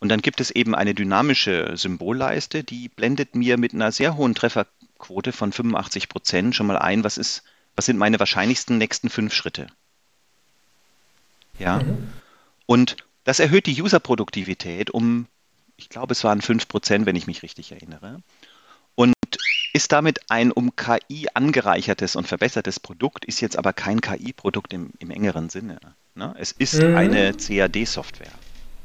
Und dann gibt es eben eine dynamische Symbolleiste, die blendet mir mit einer sehr hohen Trefferquote von 85 Prozent schon mal ein, was, ist, was sind meine wahrscheinlichsten nächsten fünf Schritte. Ja. Mhm. Und das erhöht die User-Produktivität um, ich glaube, es waren 5 Prozent, wenn ich mich richtig erinnere ist damit ein um KI angereichertes und verbessertes Produkt, ist jetzt aber kein KI-Produkt im, im, engeren Sinne. Ne? Es ist mhm. eine CAD-Software.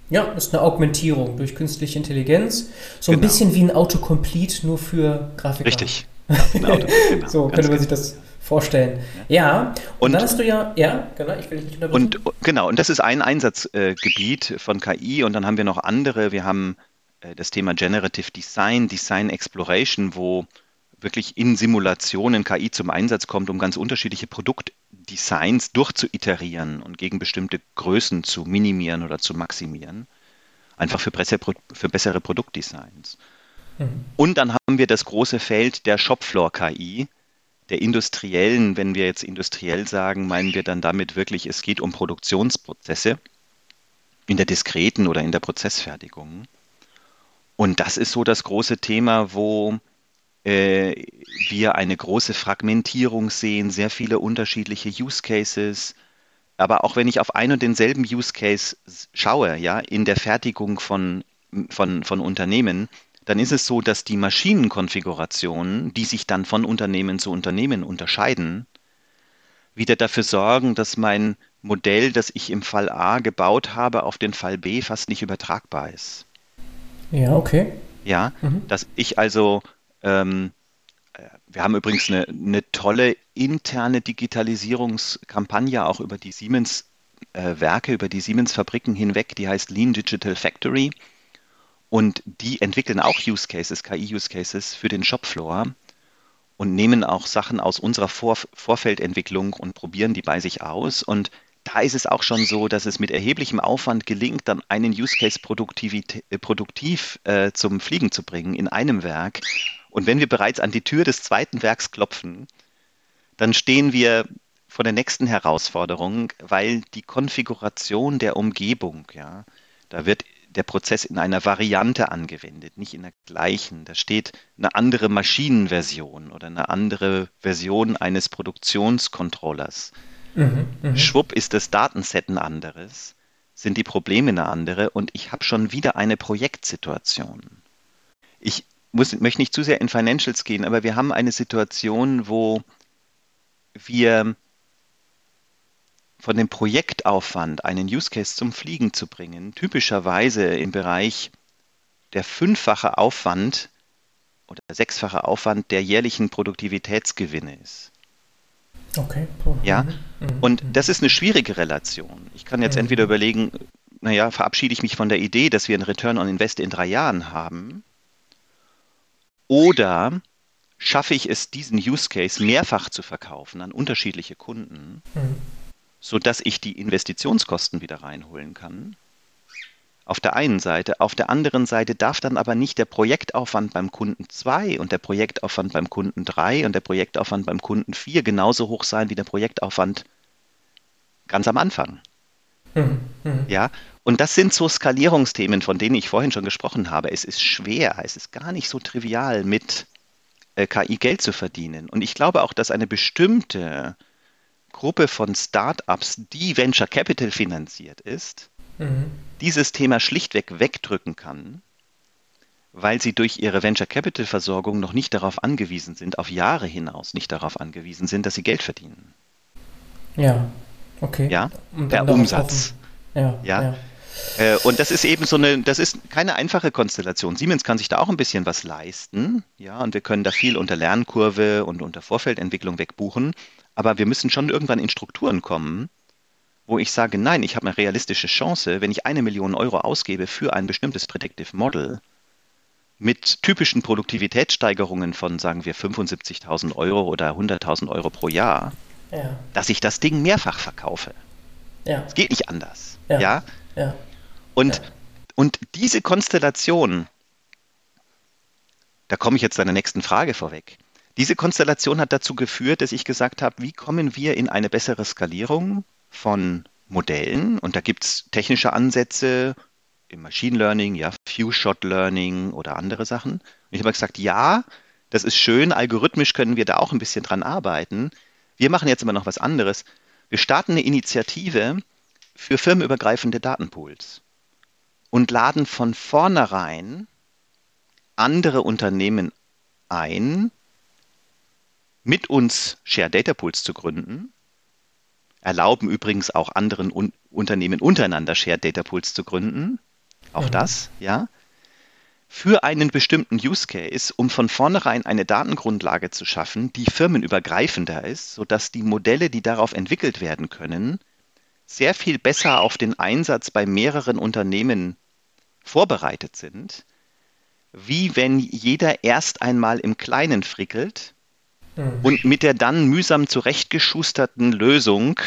Ja, ist eine Augmentierung durch künstliche Intelligenz. So ein genau. bisschen wie ein Autocomplete nur für Grafiker. Richtig. [laughs] genau, so könnte man sich genau. das vorstellen. Ja, und, und, dann hast du ja, ja, genau, ich will nicht unterbrechen. Und genau, und das ist ein Einsatzgebiet äh, von KI und dann haben wir noch andere. Wir haben äh, das Thema Generative Design, Design Exploration, wo wirklich in Simulationen KI zum Einsatz kommt, um ganz unterschiedliche Produktdesigns durchzuiterieren und gegen bestimmte Größen zu minimieren oder zu maximieren. Einfach für, für bessere Produktdesigns. Mhm. Und dann haben wir das große Feld der Shopfloor-KI, der industriellen, wenn wir jetzt industriell sagen, meinen wir dann damit wirklich, es geht um Produktionsprozesse in der diskreten oder in der Prozessfertigung. Und das ist so das große Thema, wo äh, wir eine große Fragmentierung sehen, sehr viele unterschiedliche Use Cases. Aber auch wenn ich auf einen und denselben Use Case schaue, ja, in der Fertigung von, von, von Unternehmen, dann ist es so, dass die Maschinenkonfigurationen, die sich dann von Unternehmen zu Unternehmen unterscheiden, wieder dafür sorgen, dass mein Modell, das ich im Fall A gebaut habe, auf den Fall B fast nicht übertragbar ist. Ja, okay. Ja, mhm. dass ich also ähm, äh, wir haben übrigens eine, eine, tolle interne Digitalisierungskampagne auch über die Siemens äh, Werke, über die Siemens Fabriken hinweg, die heißt Lean Digital Factory. Und die entwickeln auch Use Cases, KI-Use Cases für den Shopfloor und nehmen auch Sachen aus unserer Vor Vorfeldentwicklung und probieren die bei sich aus. Und da ist es auch schon so, dass es mit erheblichem Aufwand gelingt, dann einen Use Case äh, produktiv äh, zum Fliegen zu bringen in einem Werk und wenn wir bereits an die Tür des zweiten Werks klopfen, dann stehen wir vor der nächsten Herausforderung, weil die Konfiguration der Umgebung, ja, da wird der Prozess in einer Variante angewendet, nicht in der gleichen. Da steht eine andere Maschinenversion oder eine andere Version eines Produktionscontrollers. Mhm, mh. Schwupp ist das Datenset ein anderes, sind die Probleme eine andere und ich habe schon wieder eine Projektsituation. Ich muss, möchte nicht zu sehr in Financials gehen, aber wir haben eine Situation, wo wir von dem Projektaufwand, einen Use Case zum Fliegen zu bringen, typischerweise im Bereich der fünffache Aufwand oder sechsfache Aufwand der jährlichen Produktivitätsgewinne ist. Okay. Ja, mhm. und das ist eine schwierige Relation. Ich kann jetzt mhm. entweder überlegen, naja, verabschiede ich mich von der Idee, dass wir einen Return on Invest in drei Jahren haben, oder schaffe ich es, diesen Use Case mehrfach zu verkaufen an unterschiedliche Kunden, mhm. Sodass ich die Investitionskosten wieder reinholen kann auf der einen Seite. Auf der anderen Seite darf dann aber nicht der Projektaufwand beim Kunden 2 und der Projektaufwand beim Kunden 3 und der Projektaufwand beim Kunden 4 genauso hoch sein wie der Projektaufwand ganz am Anfang. Mhm. Mhm. Ja, und das sind so Skalierungsthemen, von denen ich vorhin schon gesprochen habe. Es ist schwer, es ist gar nicht so trivial, mit äh, KI Geld zu verdienen. Und ich glaube auch, dass eine bestimmte Gruppe von Startups, die Venture Capital finanziert ist, mhm. dieses Thema schlichtweg wegdrücken kann, weil sie durch ihre Venture Capital Versorgung noch nicht darauf angewiesen sind, auf Jahre hinaus nicht darauf angewiesen sind, dass sie Geld verdienen. Ja, okay. Ja, per Umsatz. Ja, ja. ja. Äh, und das ist eben so eine, das ist keine einfache Konstellation. Siemens kann sich da auch ein bisschen was leisten, ja, und wir können da viel unter Lernkurve und unter Vorfeldentwicklung wegbuchen. Aber wir müssen schon irgendwann in Strukturen kommen, wo ich sage, nein, ich habe eine realistische Chance, wenn ich eine Million Euro ausgebe für ein bestimmtes Predictive Model mit typischen Produktivitätssteigerungen von, sagen wir, 75.000 Euro oder 100.000 Euro pro Jahr, ja. dass ich das Ding mehrfach verkaufe. Ja. Es geht nicht anders. Ja. ja? ja. Und, und diese Konstellation, da komme ich jetzt deiner nächsten Frage vorweg. Diese Konstellation hat dazu geführt, dass ich gesagt habe, wie kommen wir in eine bessere Skalierung von Modellen und da gibt es technische Ansätze im Machine Learning, ja, Few-Shot Learning oder andere Sachen. Und ich habe gesagt, ja, das ist schön, algorithmisch können wir da auch ein bisschen dran arbeiten. Wir machen jetzt immer noch was anderes. Wir starten eine Initiative für firmenübergreifende Datenpools und laden von vornherein andere Unternehmen ein, mit uns Share Data Pools zu gründen erlauben übrigens auch anderen Un Unternehmen untereinander Shared Data Pools zu gründen. Auch mhm. das, ja. Für einen bestimmten Use Case, um von vornherein eine Datengrundlage zu schaffen, die firmenübergreifender ist, sodass die Modelle, die darauf entwickelt werden können, sehr viel besser auf den Einsatz bei mehreren Unternehmen vorbereitet sind, wie wenn jeder erst einmal im Kleinen frickelt Mhm. und mit der dann mühsam zurechtgeschusterten Lösung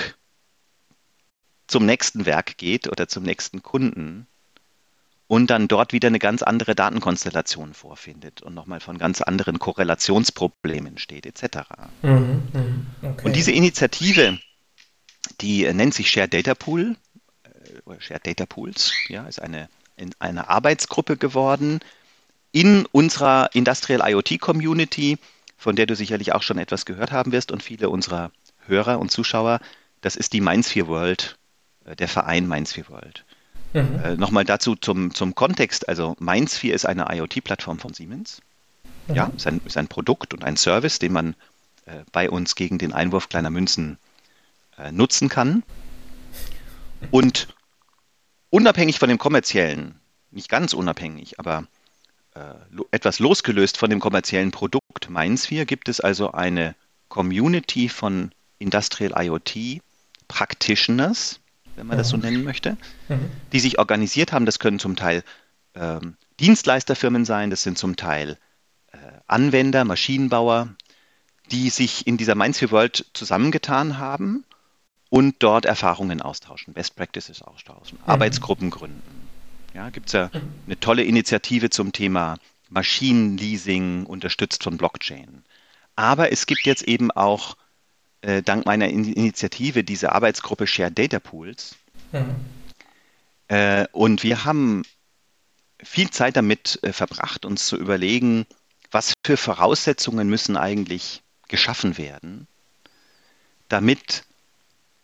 zum nächsten Werk geht oder zum nächsten Kunden und dann dort wieder eine ganz andere Datenkonstellation vorfindet und nochmal von ganz anderen Korrelationsproblemen steht, etc. Mhm, mhm, okay. Und diese Initiative, die nennt sich Shared Data Pool äh, oder Shared Data Pools, ja, ist eine, eine Arbeitsgruppe geworden in unserer Industrial IoT Community, von der du sicherlich auch schon etwas gehört haben wirst und viele unserer Hörer und Zuschauer. Das ist die Mindsphere World, äh, der Verein Mindsphere World. Mhm. Äh, Nochmal dazu zum, zum Kontext. Also Mindsphere ist eine IoT-Plattform von Siemens. Mhm. Ja, ist ein, ist ein Produkt und ein Service, den man äh, bei uns gegen den Einwurf kleiner Münzen äh, nutzen kann. Und unabhängig von dem kommerziellen, nicht ganz unabhängig, aber äh, etwas losgelöst von dem kommerziellen Produkt MindSphere gibt es also eine Community von Industrial IoT Practitioners, wenn man mhm. das so mhm. nennen möchte, mhm. die sich organisiert haben. Das können zum Teil ähm, Dienstleisterfirmen sein, das sind zum Teil äh, Anwender, Maschinenbauer, die sich in dieser MindSphere World zusammengetan haben und dort Erfahrungen austauschen, Best Practices austauschen, mhm. Arbeitsgruppen gründen. Ja, gibt es ja eine tolle Initiative zum Thema Maschinenleasing, unterstützt von Blockchain. Aber es gibt jetzt eben auch äh, dank meiner In Initiative diese Arbeitsgruppe Shared Data Pools. Mhm. Äh, und wir haben viel Zeit damit äh, verbracht, uns zu überlegen, was für Voraussetzungen müssen eigentlich geschaffen werden, damit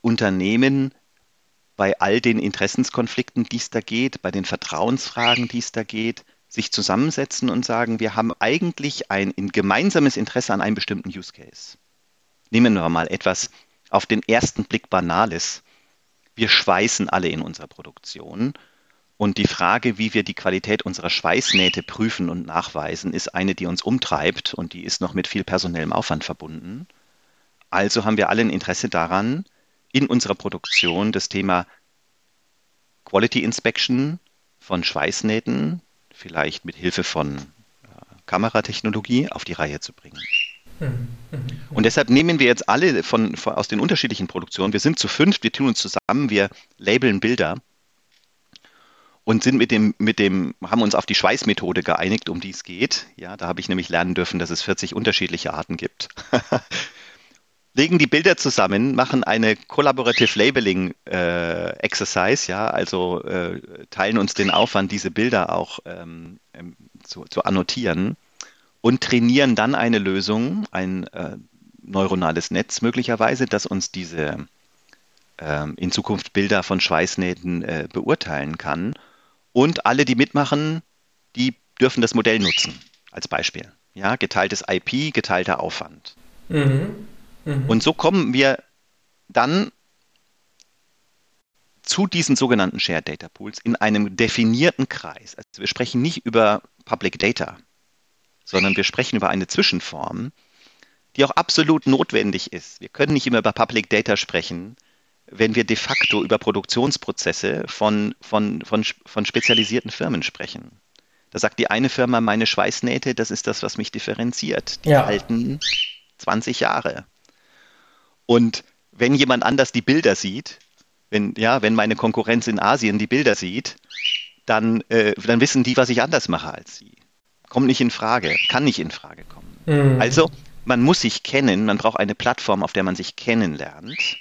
Unternehmen bei all den Interessenskonflikten, die es da geht, bei den Vertrauensfragen, die es da geht, sich zusammensetzen und sagen, wir haben eigentlich ein, ein gemeinsames Interesse an einem bestimmten Use Case. Nehmen wir mal etwas auf den ersten Blick Banales. Wir schweißen alle in unserer Produktion. Und die Frage, wie wir die Qualität unserer Schweißnähte prüfen und nachweisen, ist eine, die uns umtreibt und die ist noch mit viel personellem Aufwand verbunden. Also haben wir alle ein Interesse daran, in unserer Produktion das Thema Quality Inspection von Schweißnähten, vielleicht mit Hilfe von äh, Kameratechnologie, auf die Reihe zu bringen. Mhm. Und deshalb nehmen wir jetzt alle von, von, aus den unterschiedlichen Produktionen, wir sind zu fünf, wir tun uns zusammen, wir labeln Bilder und sind mit dem, mit dem, haben uns auf die Schweißmethode geeinigt, um die es geht. Ja, da habe ich nämlich lernen dürfen, dass es 40 unterschiedliche Arten gibt. [laughs] Legen die Bilder zusammen, machen eine Collaborative Labeling äh, Exercise, ja, also äh, teilen uns den Aufwand, diese Bilder auch ähm, ähm zu, zu annotieren und trainieren dann eine Lösung, ein äh, neuronales Netz möglicherweise, das uns diese äh, in Zukunft Bilder von Schweißnähten äh, beurteilen kann. Und alle, die mitmachen, die dürfen das Modell nutzen, als Beispiel. Ja, geteiltes IP, geteilter Aufwand. Mhm. Mhm. Und so kommen wir dann zu diesen sogenannten Shared Data Pools in einem definierten Kreis. Also wir sprechen nicht über Public Data, sondern wir sprechen über eine Zwischenform, die auch absolut notwendig ist. Wir können nicht immer über Public Data sprechen, wenn wir de facto über Produktionsprozesse von, von, von, von spezialisierten Firmen sprechen. Da sagt die eine Firma, meine Schweißnähte, das ist das, was mich differenziert. Die ja. halten 20 Jahre. Und wenn jemand anders die Bilder sieht, wenn, ja, wenn meine Konkurrenz in Asien die Bilder sieht, dann, äh, dann wissen die, was ich anders mache als sie kommt nicht in Frage, kann nicht in Frage kommen. Mhm. Also man muss sich kennen, man braucht eine Plattform, auf der man sich kennenlernt,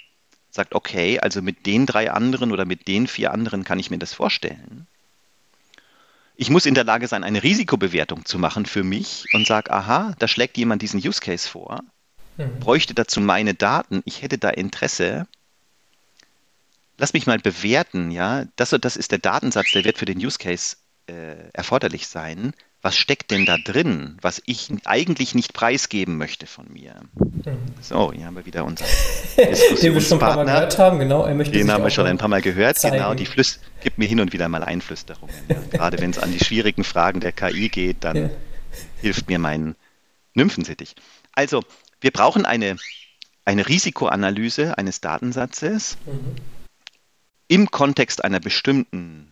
sagt, okay, also mit den drei anderen oder mit den vier anderen kann ich mir das vorstellen. Ich muss in der Lage sein, eine Risikobewertung zu machen für mich und sage, aha, da schlägt jemand diesen Use Case vor, mhm. bräuchte dazu meine Daten, ich hätte da Interesse. Lass mich mal bewerten, ja, das, das ist der Datensatz, der wird für den Use Case äh, erforderlich sein was steckt denn da drin, was ich eigentlich nicht preisgeben möchte von mir. Mhm. So, hier haben wir wieder unseren [laughs] Den wir schon ein paar Mal gehört haben, genau. Er möchte Den haben wir schon ein paar Mal gehört, zeigen. genau. Die Flüss gibt mir hin und wieder mal Einflüsterungen. Ja. [laughs] Gerade wenn es an die schwierigen Fragen der KI geht, dann ja. hilft mir mein Nymphensittich. Also, wir brauchen eine, eine Risikoanalyse eines Datensatzes mhm. im Kontext einer bestimmten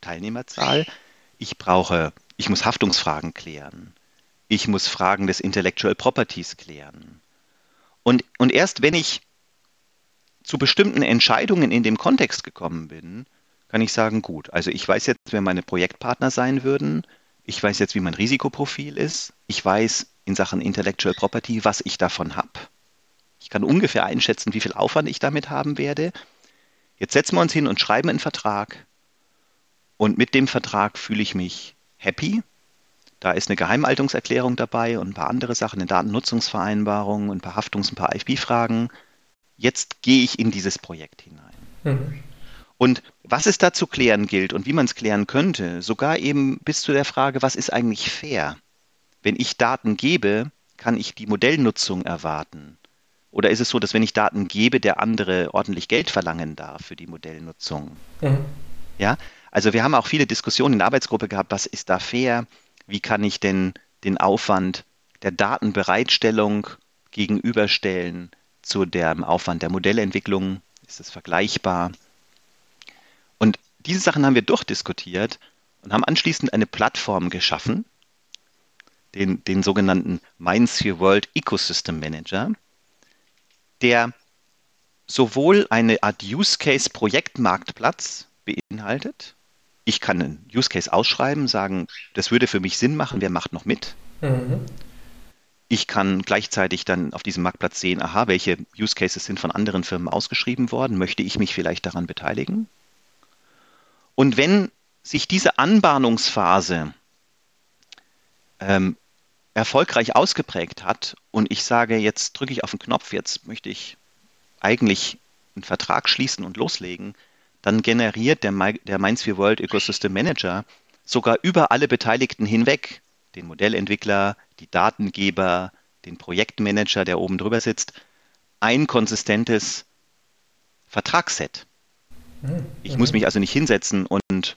Teilnehmerzahl. Ich brauche ich muss Haftungsfragen klären. Ich muss Fragen des Intellectual Properties klären. Und, und erst wenn ich zu bestimmten Entscheidungen in dem Kontext gekommen bin, kann ich sagen, gut, also ich weiß jetzt, wer meine Projektpartner sein würden, ich weiß jetzt, wie mein Risikoprofil ist, ich weiß in Sachen Intellectual Property, was ich davon habe. Ich kann ungefähr einschätzen, wie viel Aufwand ich damit haben werde. Jetzt setzen wir uns hin und schreiben einen Vertrag. Und mit dem Vertrag fühle ich mich happy. Da ist eine Geheimhaltungserklärung dabei und ein paar andere Sachen, eine Datennutzungsvereinbarung und ein paar Haftungs- und ein paar IP-Fragen. Jetzt gehe ich in dieses Projekt hinein. Mhm. Und was es da zu klären gilt und wie man es klären könnte, sogar eben bis zu der Frage, was ist eigentlich fair? Wenn ich Daten gebe, kann ich die Modellnutzung erwarten? Oder ist es so, dass wenn ich Daten gebe, der andere ordentlich Geld verlangen darf für die Modellnutzung? Mhm. Ja, also wir haben auch viele Diskussionen in der Arbeitsgruppe gehabt, was ist da fair? Wie kann ich denn den Aufwand der Datenbereitstellung gegenüberstellen zu dem Aufwand der Modellentwicklung? Ist es vergleichbar? Und diese Sachen haben wir durchdiskutiert und haben anschließend eine Plattform geschaffen, den, den sogenannten Mindsphere World Ecosystem Manager, der sowohl eine Art Use Case Projektmarktplatz beinhaltet, ich kann einen Use Case ausschreiben, sagen, das würde für mich Sinn machen, wer macht noch mit? Mhm. Ich kann gleichzeitig dann auf diesem Marktplatz sehen, aha, welche Use Cases sind von anderen Firmen ausgeschrieben worden, möchte ich mich vielleicht daran beteiligen? Und wenn sich diese Anbahnungsphase ähm, erfolgreich ausgeprägt hat und ich sage, jetzt drücke ich auf den Knopf, jetzt möchte ich eigentlich einen Vertrag schließen und loslegen, dann generiert der, der Mindsphere World Ecosystem Manager sogar über alle Beteiligten hinweg, den Modellentwickler, die Datengeber, den Projektmanager, der oben drüber sitzt, ein konsistentes Vertragsset. Mhm. Ich muss mich also nicht hinsetzen und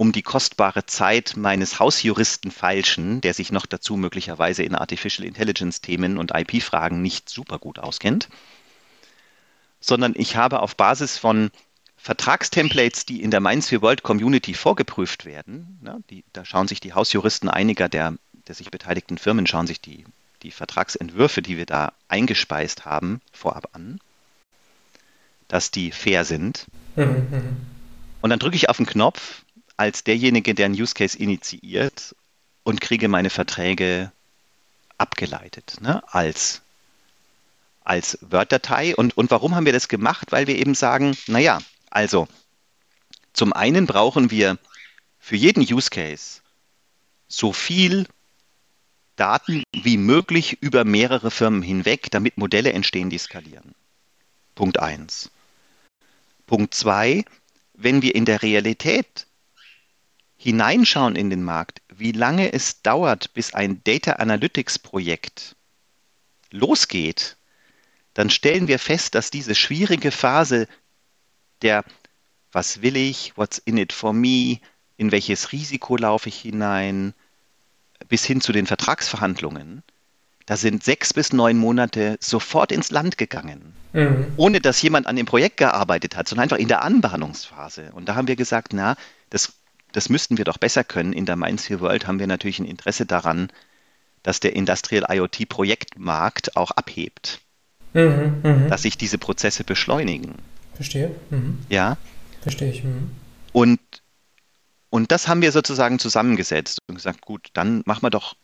um die kostbare Zeit meines Hausjuristen feilschen, der sich noch dazu möglicherweise in Artificial Intelligence Themen und IP-Fragen nicht super gut auskennt, sondern ich habe auf Basis von Vertragstemplates, die in der Mainz für World Community vorgeprüft werden, ne, die, da schauen sich die Hausjuristen einiger der, der sich beteiligten Firmen, schauen sich die, die Vertragsentwürfe, die wir da eingespeist haben, vorab an, dass die fair sind. Mhm, mhm. Und dann drücke ich auf den Knopf als derjenige, der einen Use Case initiiert und kriege meine Verträge abgeleitet ne, als, als Word-Datei. Und, und warum haben wir das gemacht? Weil wir eben sagen, naja, also zum einen brauchen wir für jeden Use Case so viel Daten wie möglich über mehrere Firmen hinweg, damit Modelle entstehen, die skalieren. Punkt 1. Punkt 2, wenn wir in der Realität hineinschauen in den Markt, wie lange es dauert, bis ein Data Analytics Projekt losgeht, dann stellen wir fest, dass diese schwierige Phase der was will ich, what's in it for me, in welches Risiko laufe ich hinein, bis hin zu den Vertragsverhandlungen, da sind sechs bis neun Monate sofort ins Land gegangen, mhm. ohne dass jemand an dem Projekt gearbeitet hat, sondern einfach in der Anbahnungsphase. Und da haben wir gesagt, na, das das müssten wir doch besser können. In der Mainz 4 World haben wir natürlich ein Interesse daran, dass der Industrial IoT Projektmarkt auch abhebt. Mhm, mh. Dass sich diese Prozesse beschleunigen. Verstehe. Mhm. Ja. Verstehe ich. Mhm. Und, und das haben wir sozusagen zusammengesetzt und gesagt, gut, dann machen wir doch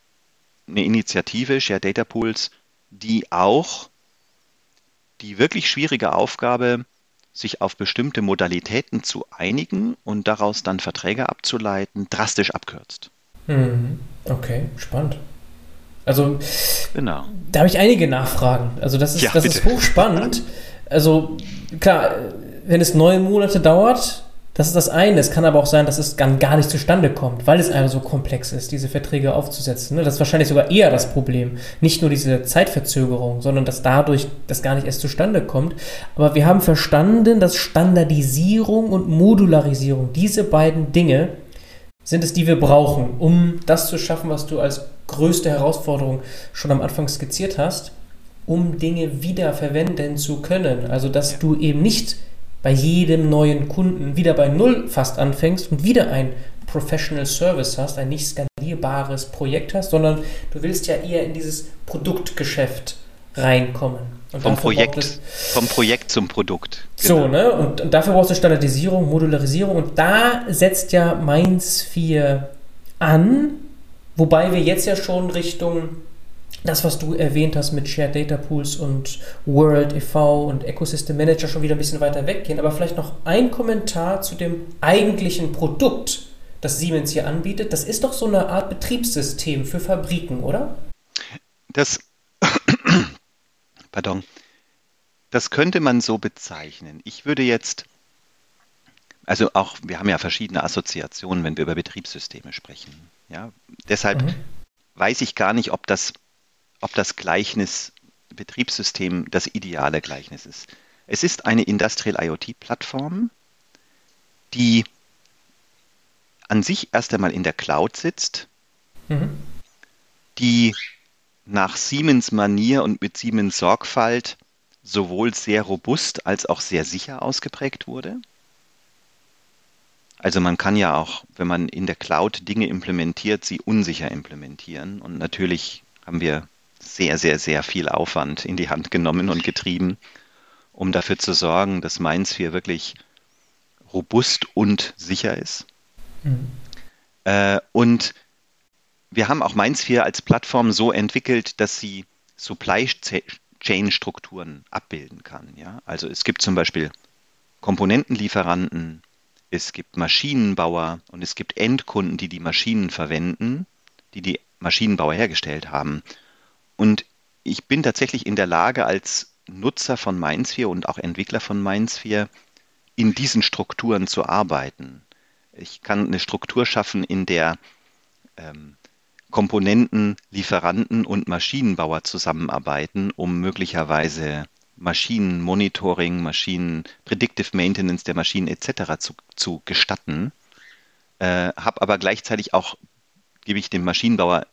eine Initiative, Share Data Pools, die auch die wirklich schwierige Aufgabe sich auf bestimmte Modalitäten zu einigen und daraus dann Verträge abzuleiten, drastisch abkürzt. Mhm. Okay, spannend. Also, genau. da habe ich einige Nachfragen. Also, das ist, ja, das ist hochspannend. Also, klar, wenn es neun Monate dauert, das ist das eine. Es kann aber auch sein, dass es dann gar nicht zustande kommt, weil es einfach so komplex ist, diese Verträge aufzusetzen. Ne? Das ist wahrscheinlich sogar eher das Problem. Nicht nur diese Zeitverzögerung, sondern dass dadurch das gar nicht erst zustande kommt. Aber wir haben verstanden, dass Standardisierung und Modularisierung, diese beiden Dinge, sind es, die wir brauchen, um das zu schaffen, was du als größte Herausforderung schon am Anfang skizziert hast, um Dinge wiederverwenden zu können. Also, dass du eben nicht bei jedem neuen Kunden wieder bei Null fast anfängst und wieder ein Professional Service hast, ein nicht skalierbares Projekt hast, sondern du willst ja eher in dieses Produktgeschäft reinkommen. vom Projekt, es, vom Projekt zum Produkt. Genau. So, ne? Und, und, dafür brauchst du Standardisierung, Modularisierung und da setzt ja Mainz 4 an, wobei wir jetzt ja schon Richtung das, was du erwähnt hast mit Shared Data Pools und World e.V. und Ecosystem Manager schon wieder ein bisschen weiter weggehen, aber vielleicht noch ein Kommentar zu dem eigentlichen Produkt, das Siemens hier anbietet. Das ist doch so eine Art Betriebssystem für Fabriken, oder? Das, [coughs] pardon, das könnte man so bezeichnen. Ich würde jetzt, also auch, wir haben ja verschiedene Assoziationen, wenn wir über Betriebssysteme sprechen. Ja, deshalb mhm. weiß ich gar nicht, ob das ob das Gleichnis Betriebssystem das ideale Gleichnis ist. Es ist eine Industrial IoT-Plattform, die an sich erst einmal in der Cloud sitzt, mhm. die nach Siemens Manier und mit Siemens Sorgfalt sowohl sehr robust als auch sehr sicher ausgeprägt wurde. Also man kann ja auch, wenn man in der Cloud Dinge implementiert, sie unsicher implementieren. Und natürlich haben wir sehr, sehr, sehr viel Aufwand in die Hand genommen und getrieben, um dafür zu sorgen, dass Mainz 4 wirklich robust und sicher ist. Mhm. Äh, und wir haben auch Mainz 4 als Plattform so entwickelt, dass sie Supply Chain Strukturen abbilden kann. Ja? Also es gibt zum Beispiel Komponentenlieferanten, es gibt Maschinenbauer und es gibt Endkunden, die die Maschinen verwenden, die die Maschinenbauer hergestellt haben. Und ich bin tatsächlich in der Lage, als Nutzer von MindSphere und auch Entwickler von MindSphere in diesen Strukturen zu arbeiten. Ich kann eine Struktur schaffen, in der ähm, Komponenten, Lieferanten und Maschinenbauer zusammenarbeiten, um möglicherweise Maschinenmonitoring, Maschinen, Predictive Maintenance der Maschinen etc. zu, zu gestatten, äh, habe aber gleichzeitig auch, gebe ich dem Maschinenbauer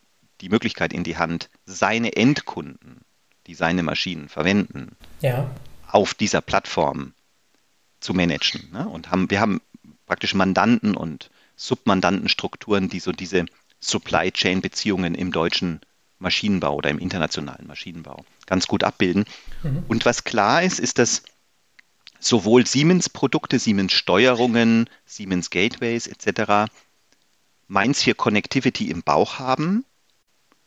die Möglichkeit in die Hand, seine Endkunden, die seine Maschinen verwenden, ja. auf dieser Plattform zu managen. Ne? Und haben, wir haben praktisch Mandanten und Submandantenstrukturen, die so diese Supply Chain Beziehungen im deutschen Maschinenbau oder im internationalen Maschinenbau ganz gut abbilden. Mhm. Und was klar ist, ist, dass sowohl Siemens-Produkte, Siemens-Steuerungen, Siemens Gateways etc. Mainz 4 Connectivity im Bauch haben,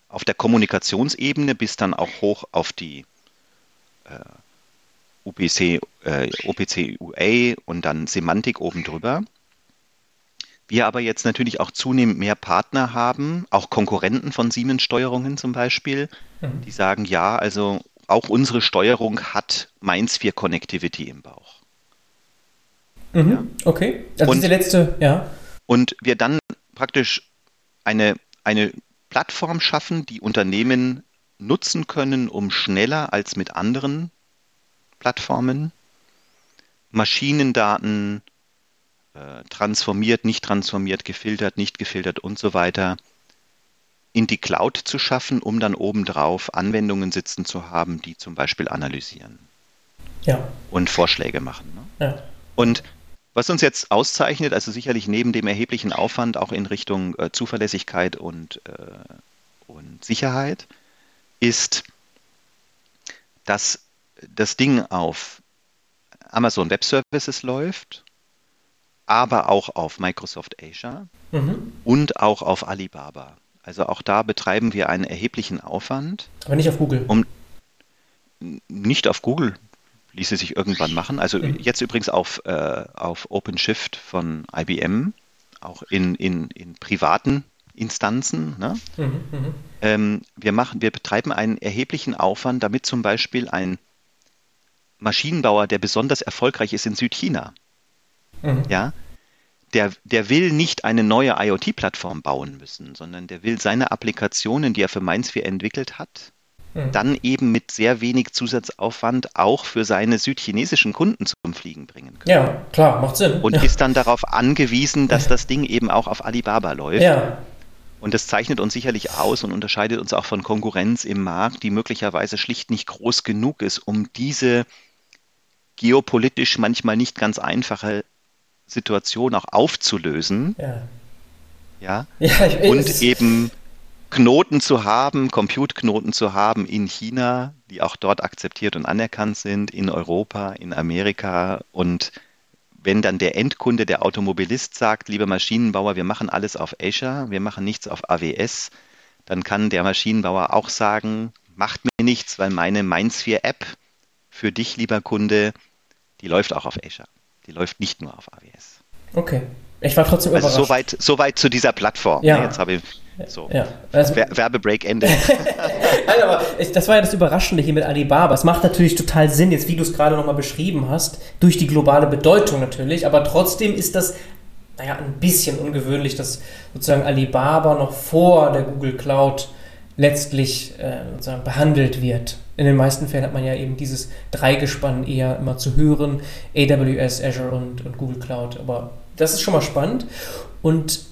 auf der Kommunikationsebene bis dann auch hoch auf die äh, UPC, äh, OPC UA und dann Semantik oben drüber. Wir aber jetzt natürlich auch zunehmend mehr Partner haben, auch Konkurrenten von Siemens Steuerungen zum Beispiel, mhm. die sagen, ja, also auch unsere Steuerung hat Mainz 4 Connectivity im Bauch. Mhm. Ja. Okay, also und, diese letzte, ja. Und wir dann praktisch eine, eine Plattform schaffen, die Unternehmen nutzen können, um schneller als mit anderen Plattformen Maschinendaten äh, transformiert, nicht transformiert, gefiltert, nicht gefiltert und so weiter in die Cloud zu schaffen, um dann obendrauf Anwendungen sitzen zu haben, die zum Beispiel analysieren ja. und Vorschläge machen. Ne? Ja. Und was uns jetzt auszeichnet, also sicherlich neben dem erheblichen Aufwand auch in Richtung äh, Zuverlässigkeit und, äh, und Sicherheit, ist, dass das Ding auf Amazon Web Services läuft aber auch auf Microsoft Azure mhm. und auch auf Alibaba. Also auch da betreiben wir einen erheblichen Aufwand. Aber nicht auf Google. Um, nicht auf Google ließe sich irgendwann machen. Also jetzt übrigens auf, äh, auf OpenShift von IBM, auch in, in, in privaten Instanzen. Ne? Mhm, mhm, ähm, wir, machen, wir betreiben einen erheblichen Aufwand, damit zum Beispiel ein Maschinenbauer, der besonders erfolgreich ist in Südchina, Mhm. Ja, der, der will nicht eine neue IoT-Plattform bauen müssen, sondern der will seine Applikationen, die er für Mainz 4 entwickelt hat, mhm. dann eben mit sehr wenig Zusatzaufwand auch für seine südchinesischen Kunden zum Fliegen bringen können. Ja, klar, macht Sinn. Und ja. ist dann darauf angewiesen, dass das Ding eben auch auf Alibaba läuft. Ja. Und das zeichnet uns sicherlich aus und unterscheidet uns auch von Konkurrenz im Markt, die möglicherweise schlicht nicht groß genug ist, um diese geopolitisch manchmal nicht ganz einfache Situation auch aufzulösen. Ja. Ja. ja ich, und eben Knoten zu haben, Compute-Knoten zu haben in China, die auch dort akzeptiert und anerkannt sind, in Europa, in Amerika. Und wenn dann der Endkunde, der Automobilist sagt, lieber Maschinenbauer, wir machen alles auf Azure, wir machen nichts auf AWS, dann kann der Maschinenbauer auch sagen, macht mir nichts, weil meine Mainz 4 App für dich, lieber Kunde, die läuft auch auf Azure. Die läuft nicht nur auf AWS. Okay. Ich war trotzdem also überrascht. Soweit, soweit zu dieser Plattform. Ja. Jetzt habe ich so. Ja. Also, Werbebreak Ende. [laughs] Nein, aber das war ja das Überraschende hier mit Alibaba. Es macht natürlich total Sinn, jetzt wie du es gerade nochmal beschrieben hast, durch die globale Bedeutung natürlich, aber trotzdem ist das, naja, ein bisschen ungewöhnlich, dass sozusagen Alibaba noch vor der Google Cloud letztlich äh, sozusagen behandelt wird. In den meisten Fällen hat man ja eben dieses Dreigespann eher immer zu hören, AWS, Azure und, und Google Cloud. Aber das ist schon mal spannend. Und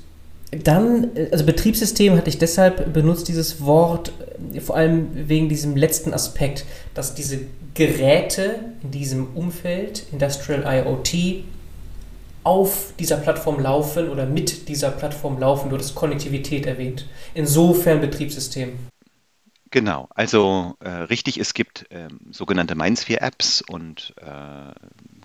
dann, also Betriebssystem hatte ich deshalb benutzt, dieses Wort, vor allem wegen diesem letzten Aspekt, dass diese Geräte in diesem Umfeld, Industrial IoT, auf dieser Plattform laufen oder mit dieser Plattform laufen. Du hattest Konnektivität erwähnt. Insofern Betriebssystem. Genau, also äh, richtig, es gibt äh, sogenannte Mainsphere Apps und äh,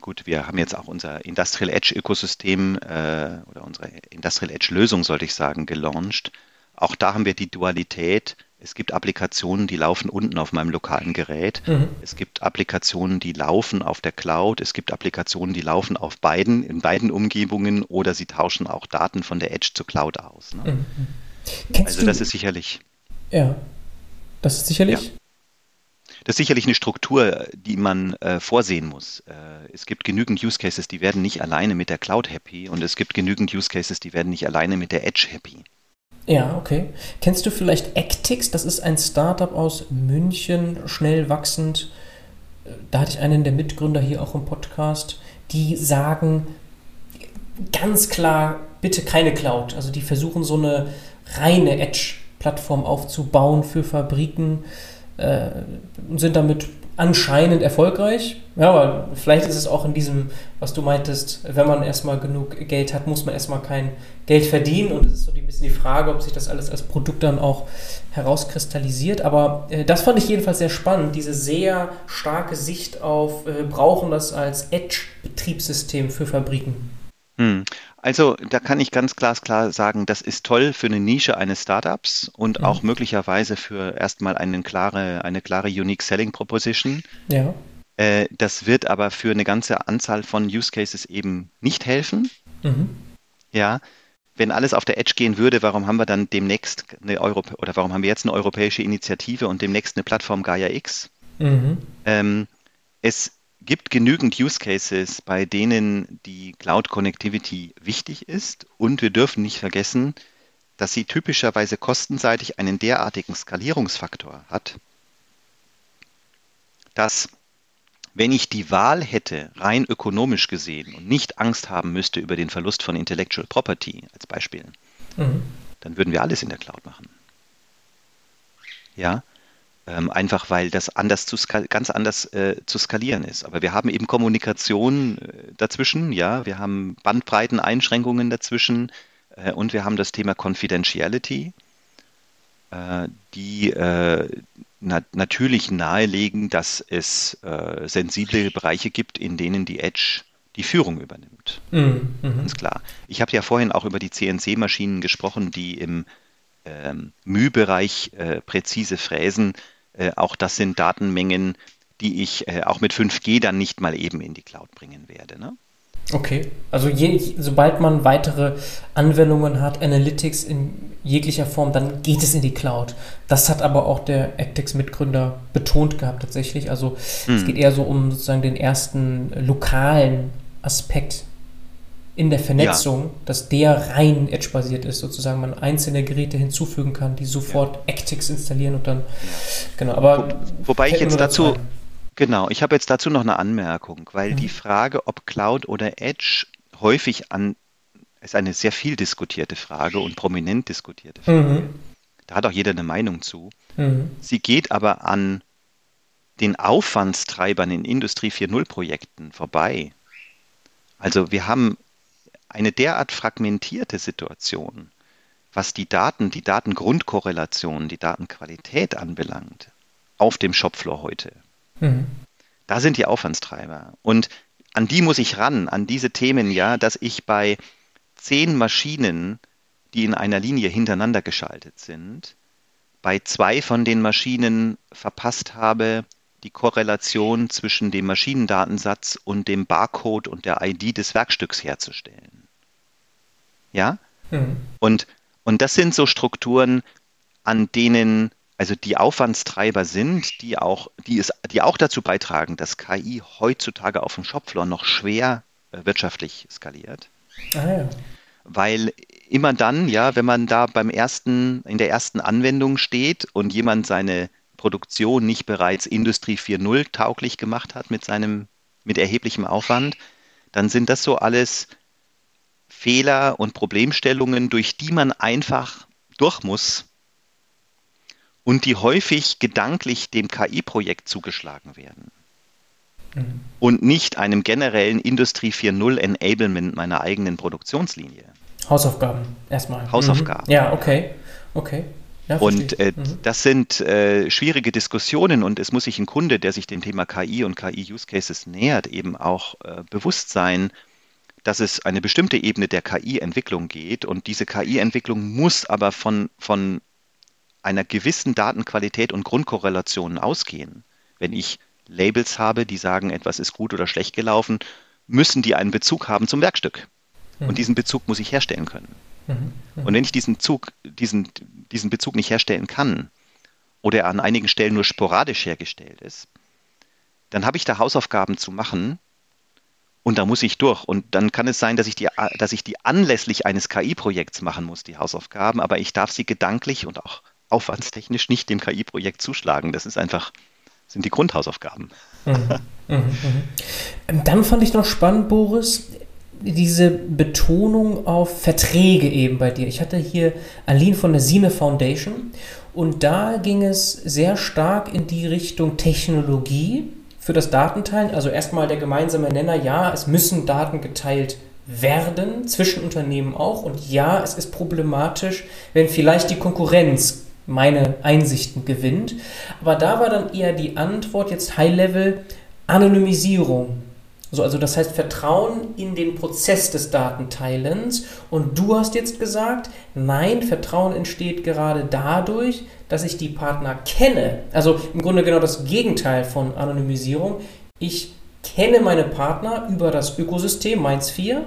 gut, wir haben jetzt auch unser Industrial Edge Ökosystem äh, oder unsere Industrial Edge Lösung, sollte ich sagen, gelauncht. Auch da haben wir die Dualität es gibt Applikationen, die laufen unten auf meinem lokalen Gerät. Mhm. Es gibt Applikationen, die laufen auf der Cloud. Es gibt Applikationen, die laufen auf beiden, in beiden Umgebungen oder sie tauschen auch Daten von der Edge zur Cloud aus. Ne? Mhm. Also das ist sicherlich. Ja, das ist sicherlich. Ja. Das ist sicherlich eine Struktur, die man äh, vorsehen muss. Äh, es gibt genügend Use Cases, die werden nicht alleine mit der Cloud happy und es gibt genügend Use Cases, die werden nicht alleine mit der Edge happy. Ja, okay. Kennst du vielleicht Actix? Das ist ein Startup aus München, schnell wachsend. da hatte ich einen der Mitgründer hier auch im Podcast, die sagen ganz klar, bitte keine Cloud. Also die versuchen so eine reine Edge-Plattform aufzubauen für Fabriken äh, und sind damit anscheinend erfolgreich. Ja, aber vielleicht ist es auch in diesem, was du meintest, wenn man erstmal genug Geld hat, muss man erstmal kein Geld verdienen. Und es ist so ein bisschen die Frage, ob sich das alles als Produkt dann auch herauskristallisiert. Aber äh, das fand ich jedenfalls sehr spannend, diese sehr starke Sicht auf, äh, brauchen das als Edge-Betriebssystem für Fabriken. Hm. Also da kann ich ganz glasklar sagen, das ist toll für eine Nische eines Startups und mhm. auch möglicherweise für erstmal eine klare, eine klare Unique Selling Proposition. Ja. Äh, das wird aber für eine ganze Anzahl von Use Cases eben nicht helfen. Mhm. Ja. Wenn alles auf der Edge gehen würde, warum haben wir dann demnächst eine Europä oder warum haben wir jetzt eine europäische Initiative und demnächst eine Plattform Gaia X? Mhm. Ähm, es gibt genügend Use Cases, bei denen die Cloud Connectivity wichtig ist und wir dürfen nicht vergessen, dass sie typischerweise kostenseitig einen derartigen Skalierungsfaktor hat, dass wenn ich die Wahl hätte, rein ökonomisch gesehen und nicht Angst haben müsste über den Verlust von Intellectual Property als Beispiel, mhm. dann würden wir alles in der Cloud machen. Ja, ähm, einfach weil das anders zu ganz anders äh, zu skalieren ist. Aber wir haben eben Kommunikation äh, dazwischen, ja, wir haben Bandbreiteneinschränkungen dazwischen äh, und wir haben das Thema Confidentiality, äh, die äh, na natürlich nahelegen, dass es äh, sensible Bereiche gibt, in denen die Edge die Führung übernimmt. Mhm. Ganz klar. Ich habe ja vorhin auch über die CNC-Maschinen gesprochen, die im ähm, Mühbereich präzise fräsen äh, auch das sind Datenmengen, die ich äh, auch mit 5G dann nicht mal eben in die Cloud bringen werde. Ne? Okay, also je, sobald man weitere Anwendungen hat, Analytics in jeglicher Form, dann geht es in die Cloud. Das hat aber auch der Actex-Mitgründer betont gehabt tatsächlich. Also hm. es geht eher so um sozusagen den ersten lokalen Aspekt in der Vernetzung, ja. dass der rein Edge-basiert ist, sozusagen man einzelne Geräte hinzufügen kann, die sofort ja. Actix installieren und dann, genau, aber. Wo, wobei ich jetzt dazu, dazu genau, ich habe jetzt dazu noch eine Anmerkung, weil mhm. die Frage, ob Cloud oder Edge häufig an, ist eine sehr viel diskutierte Frage und prominent diskutierte Frage. Mhm. Da hat auch jeder eine Meinung zu. Mhm. Sie geht aber an den Aufwandstreibern in Industrie 4.0 Projekten vorbei. Also wir haben eine derart fragmentierte Situation, was die Daten, die Datengrundkorrelation, die Datenqualität anbelangt, auf dem Shopfloor heute. Mhm. Da sind die Aufwandstreiber. Und an die muss ich ran, an diese Themen ja, dass ich bei zehn Maschinen, die in einer Linie hintereinander geschaltet sind, bei zwei von den Maschinen verpasst habe, die Korrelation zwischen dem Maschinendatensatz und dem Barcode und der ID des Werkstücks herzustellen. Ja? Mhm. Und, und das sind so Strukturen, an denen also die Aufwandstreiber sind, die auch, die, es, die auch dazu beitragen, dass KI heutzutage auf dem Shopfloor noch schwer äh, wirtschaftlich skaliert. Ah, ja. Weil immer dann, ja, wenn man da beim ersten, in der ersten Anwendung steht und jemand seine Produktion nicht bereits Industrie 4.0 tauglich gemacht hat mit seinem, mit erheblichem Aufwand, dann sind das so alles Fehler und Problemstellungen, durch die man einfach durch muss und die häufig gedanklich dem KI-Projekt zugeschlagen werden. Mhm. Und nicht einem generellen Industrie 4.0 Enablement meiner eigenen Produktionslinie. Hausaufgaben erstmal. Hausaufgaben. Mhm. Ja, okay. Okay. Ja, und äh, mhm. das sind äh, schwierige Diskussionen und es muss sich ein Kunde, der sich dem Thema KI und KI-Use Cases nähert, eben auch äh, bewusst sein, dass es eine bestimmte Ebene der KI-Entwicklung geht und diese KI-Entwicklung muss aber von, von einer gewissen Datenqualität und Grundkorrelation ausgehen. Wenn ich Labels habe, die sagen, etwas ist gut oder schlecht gelaufen, müssen die einen Bezug haben zum Werkstück. Mhm. Und diesen Bezug muss ich herstellen können. Mhm. Mhm. Und wenn ich diesen, Zug, diesen, diesen Bezug nicht herstellen kann oder er an einigen Stellen nur sporadisch hergestellt ist, dann habe ich da Hausaufgaben zu machen und da muss ich durch. Und dann kann es sein, dass ich die, dass ich die anlässlich eines KI-Projekts machen muss, die Hausaufgaben, aber ich darf sie gedanklich und auch aufwandstechnisch nicht dem KI-Projekt zuschlagen. Das ist einfach, sind die Grundhausaufgaben. Mhm. Mhm. Mhm. Dann fand ich noch spannend, Boris, diese Betonung auf Verträge eben bei dir. Ich hatte hier Aline von der Sine Foundation und da ging es sehr stark in die Richtung Technologie für das Datenteilen. Also erstmal der gemeinsame Nenner, ja, es müssen Daten geteilt werden, zwischen Unternehmen auch. Und ja, es ist problematisch, wenn vielleicht die Konkurrenz meine Einsichten gewinnt. Aber da war dann eher die Antwort jetzt High Level Anonymisierung. So, also das heißt Vertrauen in den Prozess des Datenteilens. Und du hast jetzt gesagt, nein, Vertrauen entsteht gerade dadurch, dass ich die Partner kenne. Also im Grunde genau das Gegenteil von Anonymisierung. Ich kenne meine Partner über das Ökosystem Mainz 4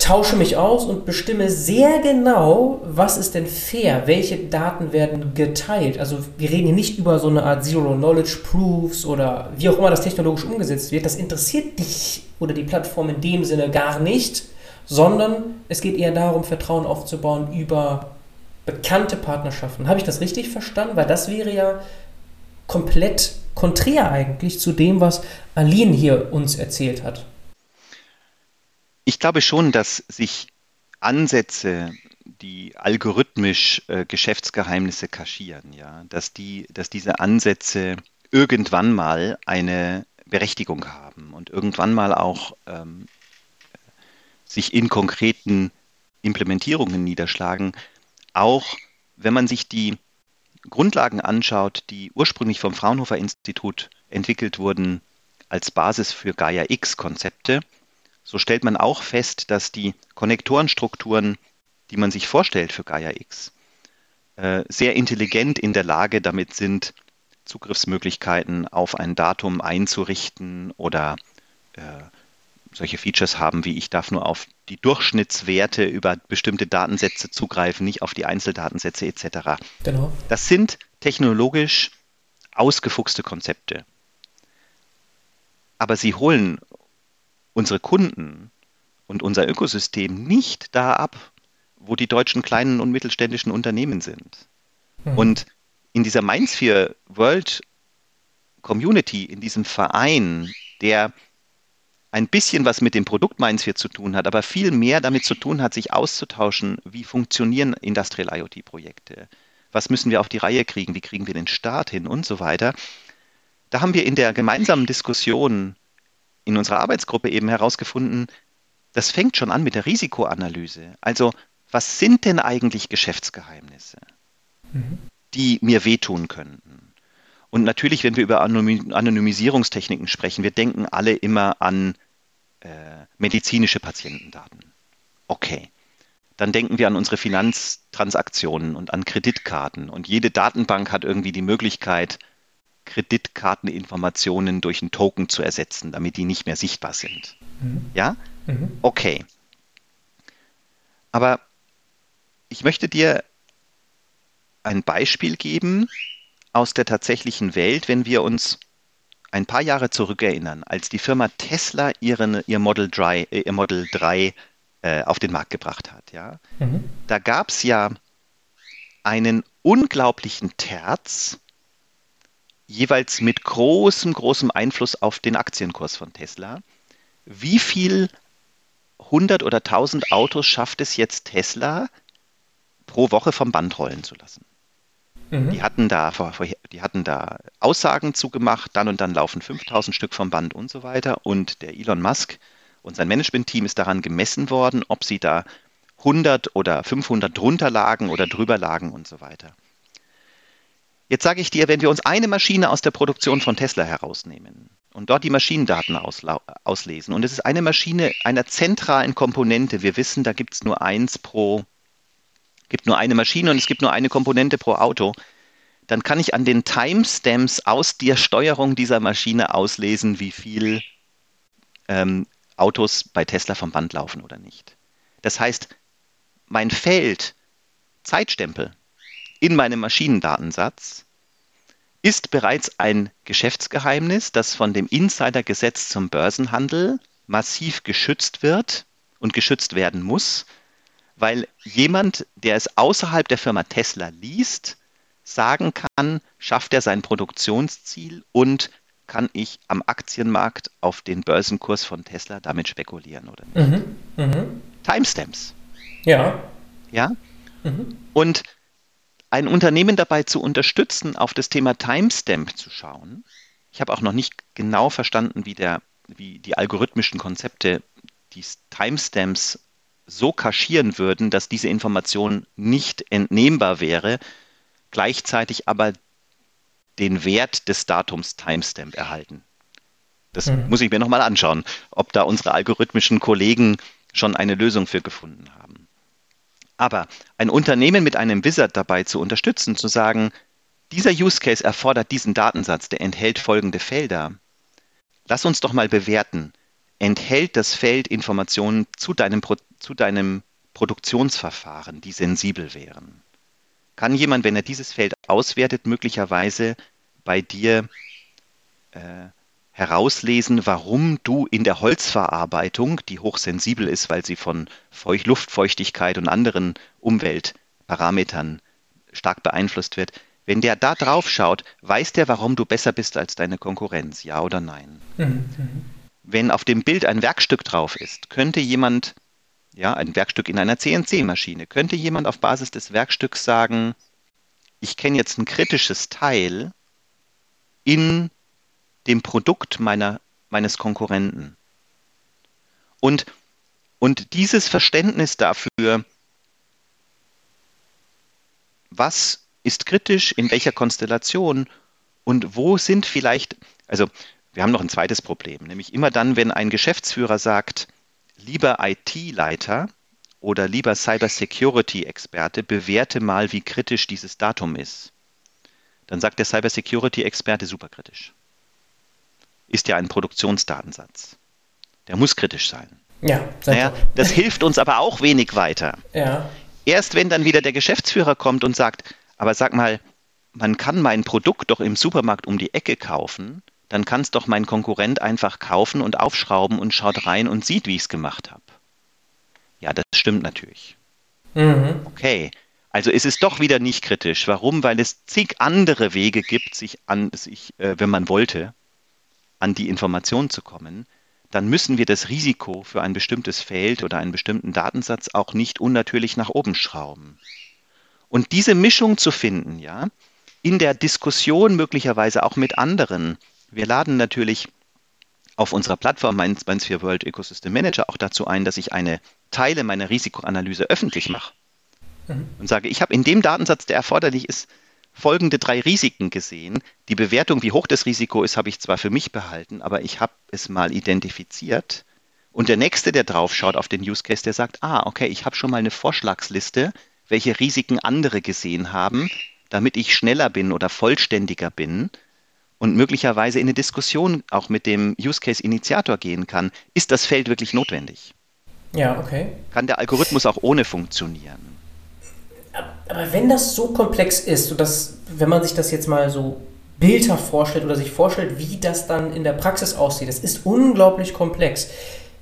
tausche mich aus und bestimme sehr genau, was ist denn fair, welche Daten werden geteilt. Also wir reden hier nicht über so eine Art Zero-Knowledge-Proofs oder wie auch immer das technologisch umgesetzt wird. Das interessiert dich oder die Plattform in dem Sinne gar nicht, sondern es geht eher darum, Vertrauen aufzubauen über bekannte Partnerschaften. Habe ich das richtig verstanden? Weil das wäre ja komplett konträr eigentlich zu dem, was Aline hier uns erzählt hat. Ich glaube schon, dass sich Ansätze, die algorithmisch äh, Geschäftsgeheimnisse kaschieren, ja, dass die, dass diese Ansätze irgendwann mal eine Berechtigung haben und irgendwann mal auch ähm, sich in konkreten Implementierungen niederschlagen, auch wenn man sich die Grundlagen anschaut, die ursprünglich vom Fraunhofer Institut entwickelt wurden als Basis für Gaia X-Konzepte, so stellt man auch fest, dass die Konnektorenstrukturen, die man sich vorstellt für Gaia X, äh, sehr intelligent in der Lage damit sind, Zugriffsmöglichkeiten auf ein Datum einzurichten oder äh, solche Features haben, wie ich darf nur auf die Durchschnittswerte über bestimmte Datensätze zugreifen, nicht auf die Einzeldatensätze etc. Genau. Das sind technologisch ausgefuchste Konzepte. Aber sie holen unsere Kunden und unser Ökosystem nicht da ab, wo die deutschen kleinen und mittelständischen Unternehmen sind. Mhm. Und in dieser 4 World Community, in diesem Verein, der ein bisschen was mit dem Produkt 4 zu tun hat, aber viel mehr damit zu tun hat, sich auszutauschen, wie funktionieren Industrial IoT-Projekte, was müssen wir auf die Reihe kriegen, wie kriegen wir den Start hin und so weiter. Da haben wir in der gemeinsamen Diskussion in unserer Arbeitsgruppe eben herausgefunden, das fängt schon an mit der Risikoanalyse. Also, was sind denn eigentlich Geschäftsgeheimnisse, mhm. die mir wehtun könnten? Und natürlich, wenn wir über Anonymisierungstechniken sprechen, wir denken alle immer an äh, medizinische Patientendaten. Okay. Dann denken wir an unsere Finanztransaktionen und an Kreditkarten. Und jede Datenbank hat irgendwie die Möglichkeit, Kreditkarteninformationen durch einen Token zu ersetzen, damit die nicht mehr sichtbar sind. Mhm. Ja? Mhm. Okay. Aber ich möchte dir ein Beispiel geben aus der tatsächlichen Welt, wenn wir uns ein paar Jahre zurückerinnern, als die Firma Tesla ihren, ihr, Model 3, äh, ihr Model 3 äh, auf den Markt gebracht hat. Ja? Mhm. Da gab es ja einen unglaublichen Terz jeweils mit großem, großem Einfluss auf den Aktienkurs von Tesla. Wie viel 100 oder 1000 Autos schafft es jetzt Tesla pro Woche vom Band rollen zu lassen? Mhm. Die, hatten da, die hatten da Aussagen zugemacht, dann und dann laufen 5000 Stück vom Band und so weiter. Und der Elon Musk und sein Managementteam ist daran gemessen worden, ob sie da 100 oder 500 drunter lagen oder drüber lagen und so weiter. Jetzt sage ich dir, wenn wir uns eine Maschine aus der Produktion von Tesla herausnehmen und dort die Maschinendaten auslesen, und es ist eine Maschine einer zentralen Komponente, wir wissen, da gibt es nur eins pro, gibt nur eine Maschine und es gibt nur eine Komponente pro Auto, dann kann ich an den Timestamps aus der Steuerung dieser Maschine auslesen, wie viel ähm, Autos bei Tesla vom Band laufen oder nicht. Das heißt, mein Feld Zeitstempel in meinem Maschinendatensatz ist bereits ein Geschäftsgeheimnis, das von dem Insidergesetz zum Börsenhandel massiv geschützt wird und geschützt werden muss, weil jemand, der es außerhalb der Firma Tesla liest, sagen kann, schafft er sein Produktionsziel und kann ich am Aktienmarkt auf den Börsenkurs von Tesla damit spekulieren oder nicht. Mhm. Mhm. Timestamps. Ja. Ja. Mhm. Und ein Unternehmen dabei zu unterstützen, auf das Thema Timestamp zu schauen. Ich habe auch noch nicht genau verstanden, wie, der, wie die algorithmischen Konzepte die Timestamps so kaschieren würden, dass diese Information nicht entnehmbar wäre, gleichzeitig aber den Wert des Datums Timestamp erhalten. Das mhm. muss ich mir nochmal anschauen, ob da unsere algorithmischen Kollegen schon eine Lösung für gefunden haben. Aber ein Unternehmen mit einem Wizard dabei zu unterstützen, zu sagen, dieser Use Case erfordert diesen Datensatz, der enthält folgende Felder. Lass uns doch mal bewerten. Enthält das Feld Informationen zu deinem, zu deinem Produktionsverfahren, die sensibel wären? Kann jemand, wenn er dieses Feld auswertet, möglicherweise bei dir äh, herauslesen, warum du in der Holzverarbeitung, die hochsensibel ist, weil sie von Feucht, Luftfeuchtigkeit und anderen Umweltparametern stark beeinflusst wird, wenn der da drauf schaut, weiß der, warum du besser bist als deine Konkurrenz, ja oder nein? Mhm. Wenn auf dem Bild ein Werkstück drauf ist, könnte jemand, ja, ein Werkstück in einer CNC-Maschine, könnte jemand auf Basis des Werkstücks sagen, ich kenne jetzt ein kritisches Teil in dem Produkt meiner, meines Konkurrenten. Und, und dieses Verständnis dafür, was ist kritisch, in welcher Konstellation und wo sind vielleicht, also wir haben noch ein zweites Problem, nämlich immer dann, wenn ein Geschäftsführer sagt, lieber IT-Leiter oder lieber Cybersecurity-Experte, bewerte mal, wie kritisch dieses Datum ist. Dann sagt der Cybersecurity-Experte superkritisch ist ja ein Produktionsdatensatz. Der muss kritisch sein. Ja, naja, das hilft uns aber auch wenig weiter. Ja. Erst wenn dann wieder der Geschäftsführer kommt und sagt, aber sag mal, man kann mein Produkt doch im Supermarkt um die Ecke kaufen, dann kann es doch mein Konkurrent einfach kaufen und aufschrauben und schaut rein und sieht, wie ich es gemacht habe. Ja, das stimmt natürlich. Mhm. Okay, also ist es doch wieder nicht kritisch. Warum? Weil es zig andere Wege gibt, sich an, sich, äh, wenn man wollte, an die Information zu kommen, dann müssen wir das Risiko für ein bestimmtes Feld oder einen bestimmten Datensatz auch nicht unnatürlich nach oben schrauben. Und diese Mischung zu finden, ja, in der Diskussion möglicherweise auch mit anderen. Wir laden natürlich auf unserer Plattform Mindsphere World Ecosystem Manager auch dazu ein, dass ich eine Teile meiner Risikoanalyse öffentlich mache mhm. und sage, ich habe in dem Datensatz, der erforderlich ist, folgende drei Risiken gesehen. Die Bewertung, wie hoch das Risiko ist, habe ich zwar für mich behalten, aber ich habe es mal identifiziert. Und der nächste, der drauf schaut auf den Use Case, der sagt, ah, okay, ich habe schon mal eine Vorschlagsliste, welche Risiken andere gesehen haben, damit ich schneller bin oder vollständiger bin und möglicherweise in eine Diskussion auch mit dem Use Case Initiator gehen kann. Ist das Feld wirklich notwendig? Ja, okay. Kann der Algorithmus auch ohne funktionieren? Aber wenn das so komplex ist, sodass, wenn man sich das jetzt mal so bildhaft vorstellt oder sich vorstellt, wie das dann in der Praxis aussieht, das ist unglaublich komplex.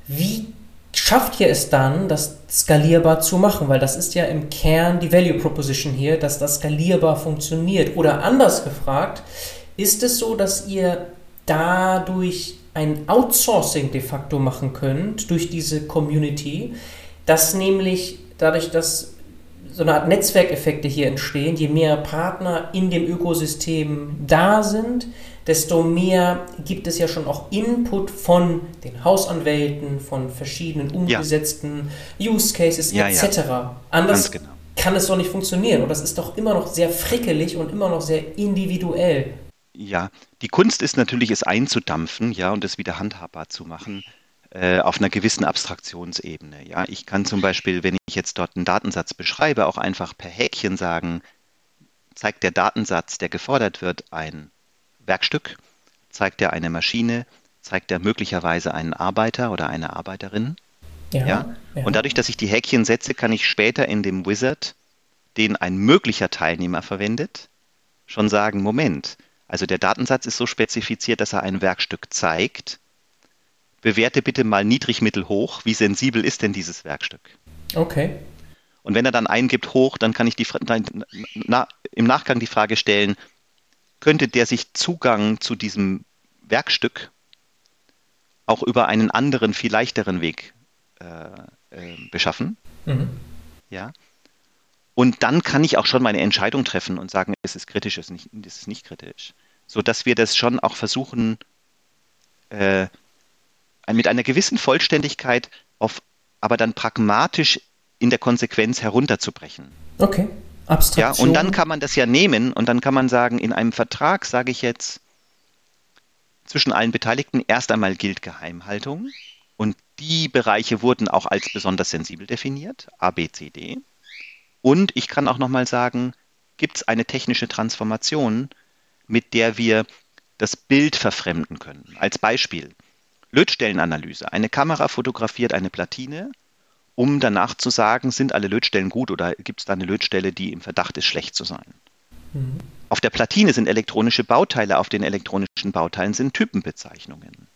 Wie schafft ihr es dann, das skalierbar zu machen? Weil das ist ja im Kern die Value Proposition hier, dass das skalierbar funktioniert. Oder anders gefragt, ist es so, dass ihr dadurch ein Outsourcing de facto machen könnt durch diese Community, dass nämlich dadurch, dass so eine Art Netzwerkeffekte hier entstehen. Je mehr Partner in dem Ökosystem da sind, desto mehr gibt es ja schon auch Input von den Hausanwälten, von verschiedenen umgesetzten ja. Use Cases ja, etc. Ja. Anders genau. kann es doch nicht funktionieren. Und das ist doch immer noch sehr frickelig und immer noch sehr individuell. Ja, die Kunst ist natürlich, es einzudampfen, ja, und es wieder handhabbar zu machen äh, auf einer gewissen Abstraktionsebene. Ja, ich kann zum Beispiel, wenn ich jetzt dort einen Datensatz beschreibe, auch einfach per Häkchen sagen, zeigt der Datensatz, der gefordert wird, ein Werkstück, zeigt er eine Maschine, zeigt er möglicherweise einen Arbeiter oder eine Arbeiterin. Ja, ja? ja. Und dadurch, dass ich die Häkchen setze, kann ich später in dem Wizard, den ein möglicher Teilnehmer verwendet, schon sagen, Moment, also der Datensatz ist so spezifiziert, dass er ein Werkstück zeigt bewerte bitte mal niedrig, mittel, hoch. Wie sensibel ist denn dieses Werkstück? Okay. Und wenn er dann eingibt hoch, dann kann ich die, na, im Nachgang die Frage stellen, könnte der sich Zugang zu diesem Werkstück auch über einen anderen, viel leichteren Weg äh, äh, beschaffen. Mhm. Ja. Und dann kann ich auch schon meine Entscheidung treffen und sagen, es ist kritisch, es ist nicht, es ist nicht kritisch. So dass wir das schon auch versuchen, äh, mit einer gewissen Vollständigkeit auf, aber dann pragmatisch in der Konsequenz herunterzubrechen. Okay. Abstraktion. Ja, und dann kann man das ja nehmen und dann kann man sagen, in einem Vertrag sage ich jetzt zwischen allen Beteiligten, erst einmal gilt Geheimhaltung und die Bereiche wurden auch als besonders sensibel definiert, A, B, C, D. Und ich kann auch nochmal sagen, gibt es eine technische Transformation, mit der wir das Bild verfremden können. Als Beispiel, Lötstellenanalyse. Eine Kamera fotografiert eine Platine um danach zu sagen, sind alle Lötstellen gut oder gibt es da eine Lötstelle, die im Verdacht ist, schlecht zu sein. Mhm. Auf der Platine sind elektronische Bauteile, auf den elektronischen Bauteilen sind Typenbezeichnungen.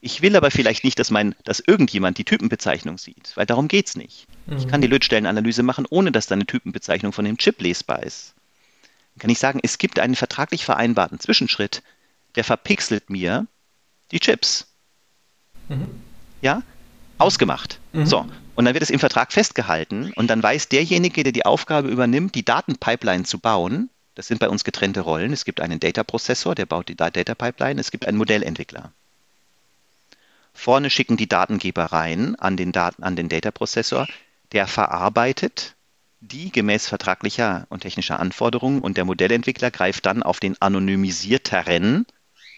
Ich will aber vielleicht nicht, dass, mein, dass irgendjemand die Typenbezeichnung sieht, weil darum geht es nicht. Mhm. Ich kann die Lötstellenanalyse machen, ohne dass da eine Typenbezeichnung von dem Chip lesbar ist. Dann kann ich sagen, es gibt einen vertraglich vereinbarten Zwischenschritt, der verpixelt mir die Chips. Mhm. Ja, ausgemacht. Mhm. So, und dann wird es im Vertrag festgehalten und dann weiß derjenige, der die Aufgabe übernimmt, die Datenpipeline zu bauen, das sind bei uns getrennte Rollen. Es gibt einen Data-Prozessor, der baut die Data Pipeline. Es gibt einen Modellentwickler. Vorne schicken die Datengeber rein an den, Daten, an den Data-Prozessor. Der verarbeitet die gemäß vertraglicher und technischer Anforderungen und der Modellentwickler greift dann auf den anonymisierteren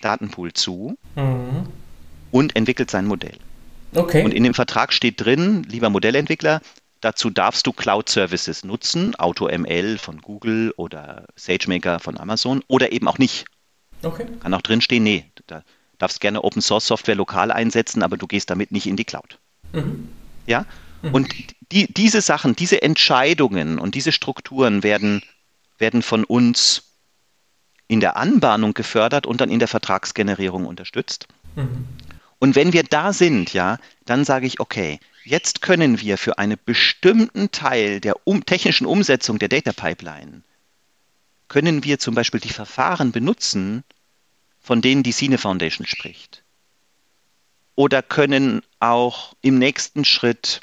Datenpool zu mhm. Und entwickelt sein Modell. Okay. Und in dem Vertrag steht drin, lieber Modellentwickler, dazu darfst du Cloud-Services nutzen, AutoML von Google oder SageMaker von Amazon oder eben auch nicht. Okay. Kann auch drin stehen, nee, da darfst gerne Open Source Software lokal einsetzen, aber du gehst damit nicht in die Cloud. Mhm. Ja? Mhm. Und die, diese Sachen, diese Entscheidungen und diese Strukturen werden, werden von uns in der Anbahnung gefördert und dann in der Vertragsgenerierung unterstützt. Mhm. Und wenn wir da sind, ja, dann sage ich, okay, jetzt können wir für einen bestimmten Teil der um, technischen Umsetzung der Data Pipeline, können wir zum Beispiel die Verfahren benutzen, von denen die Cine Foundation spricht. Oder können auch im nächsten Schritt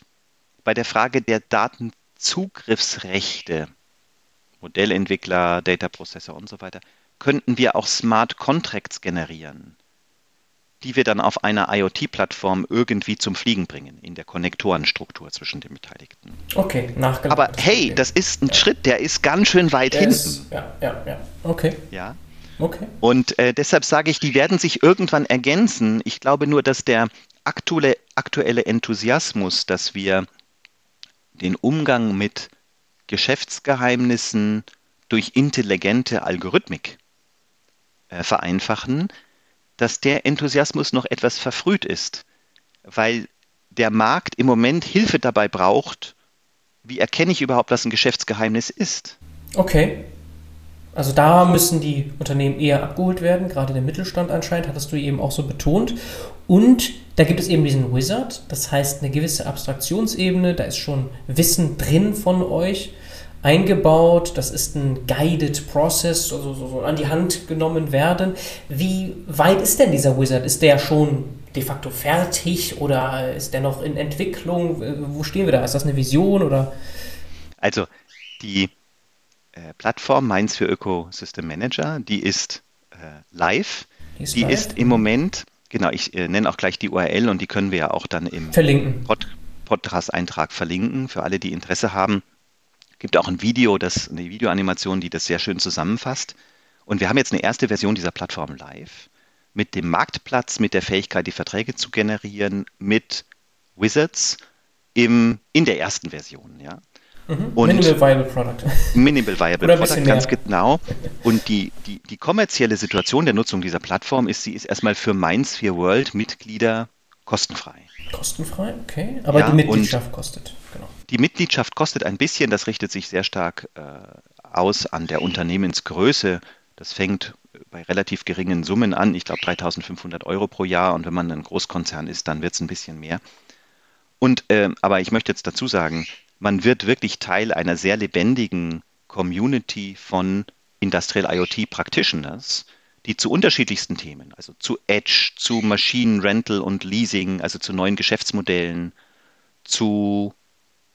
bei der Frage der Datenzugriffsrechte, Modellentwickler, Data Processor und so weiter, könnten wir auch Smart Contracts generieren die wir dann auf einer IoT-Plattform irgendwie zum Fliegen bringen, in der Konnektorenstruktur zwischen den Beteiligten. Okay, nachgelagert. Aber hey, das ist ein ja. Schritt, der ist ganz schön weit der hinten. Ist, ja, ja, ja. Okay. Ja. Okay. Und äh, deshalb sage ich, die werden sich irgendwann ergänzen. Ich glaube nur, dass der aktuelle, aktuelle Enthusiasmus, dass wir den Umgang mit Geschäftsgeheimnissen durch intelligente Algorithmik äh, vereinfachen, dass der Enthusiasmus noch etwas verfrüht ist, weil der Markt im Moment Hilfe dabei braucht, wie erkenne ich überhaupt, was ein Geschäftsgeheimnis ist. Okay. Also da müssen die Unternehmen eher abgeholt werden, gerade der Mittelstand anscheinend, hattest du eben auch so betont. Und da gibt es eben diesen Wizard, das heißt eine gewisse Abstraktionsebene, da ist schon Wissen drin von euch eingebaut. Das ist ein Guided Process, also so, so an die Hand genommen werden. Wie weit ist denn dieser Wizard? Ist der schon de facto fertig oder ist der noch in Entwicklung? Wo stehen wir da? Ist das eine Vision oder? Also die äh, Plattform Mainz für Ökosystem Manager, die ist äh, live. Die, ist, die live? ist, im Moment, genau, ich äh, nenne auch gleich die URL und die können wir ja auch dann im Pod Podcast-Eintrag verlinken für alle, die Interesse haben gibt auch ein Video, das, eine Videoanimation, die das sehr schön zusammenfasst. Und wir haben jetzt eine erste Version dieser Plattform live mit dem Marktplatz, mit der Fähigkeit, die Verträge zu generieren, mit Wizards im, in der ersten Version. Ja. Mhm. Minimal Viable Product. Minimal Viable [laughs] Product, ganz genau. Und die, die, die kommerzielle Situation der Nutzung dieser Plattform ist, sie ist erstmal für Mindsphere World Mitglieder kostenfrei. Kostenfrei, okay. Aber ja, die Mitgliedschaft kostet. Die Mitgliedschaft kostet ein bisschen, das richtet sich sehr stark äh, aus an der Unternehmensgröße. Das fängt bei relativ geringen Summen an, ich glaube 3500 Euro pro Jahr und wenn man ein Großkonzern ist, dann wird es ein bisschen mehr. Und, äh, aber ich möchte jetzt dazu sagen, man wird wirklich Teil einer sehr lebendigen Community von Industrial IoT Practitioners, die zu unterschiedlichsten Themen, also zu Edge, zu Maschinenrental und Leasing, also zu neuen Geschäftsmodellen, zu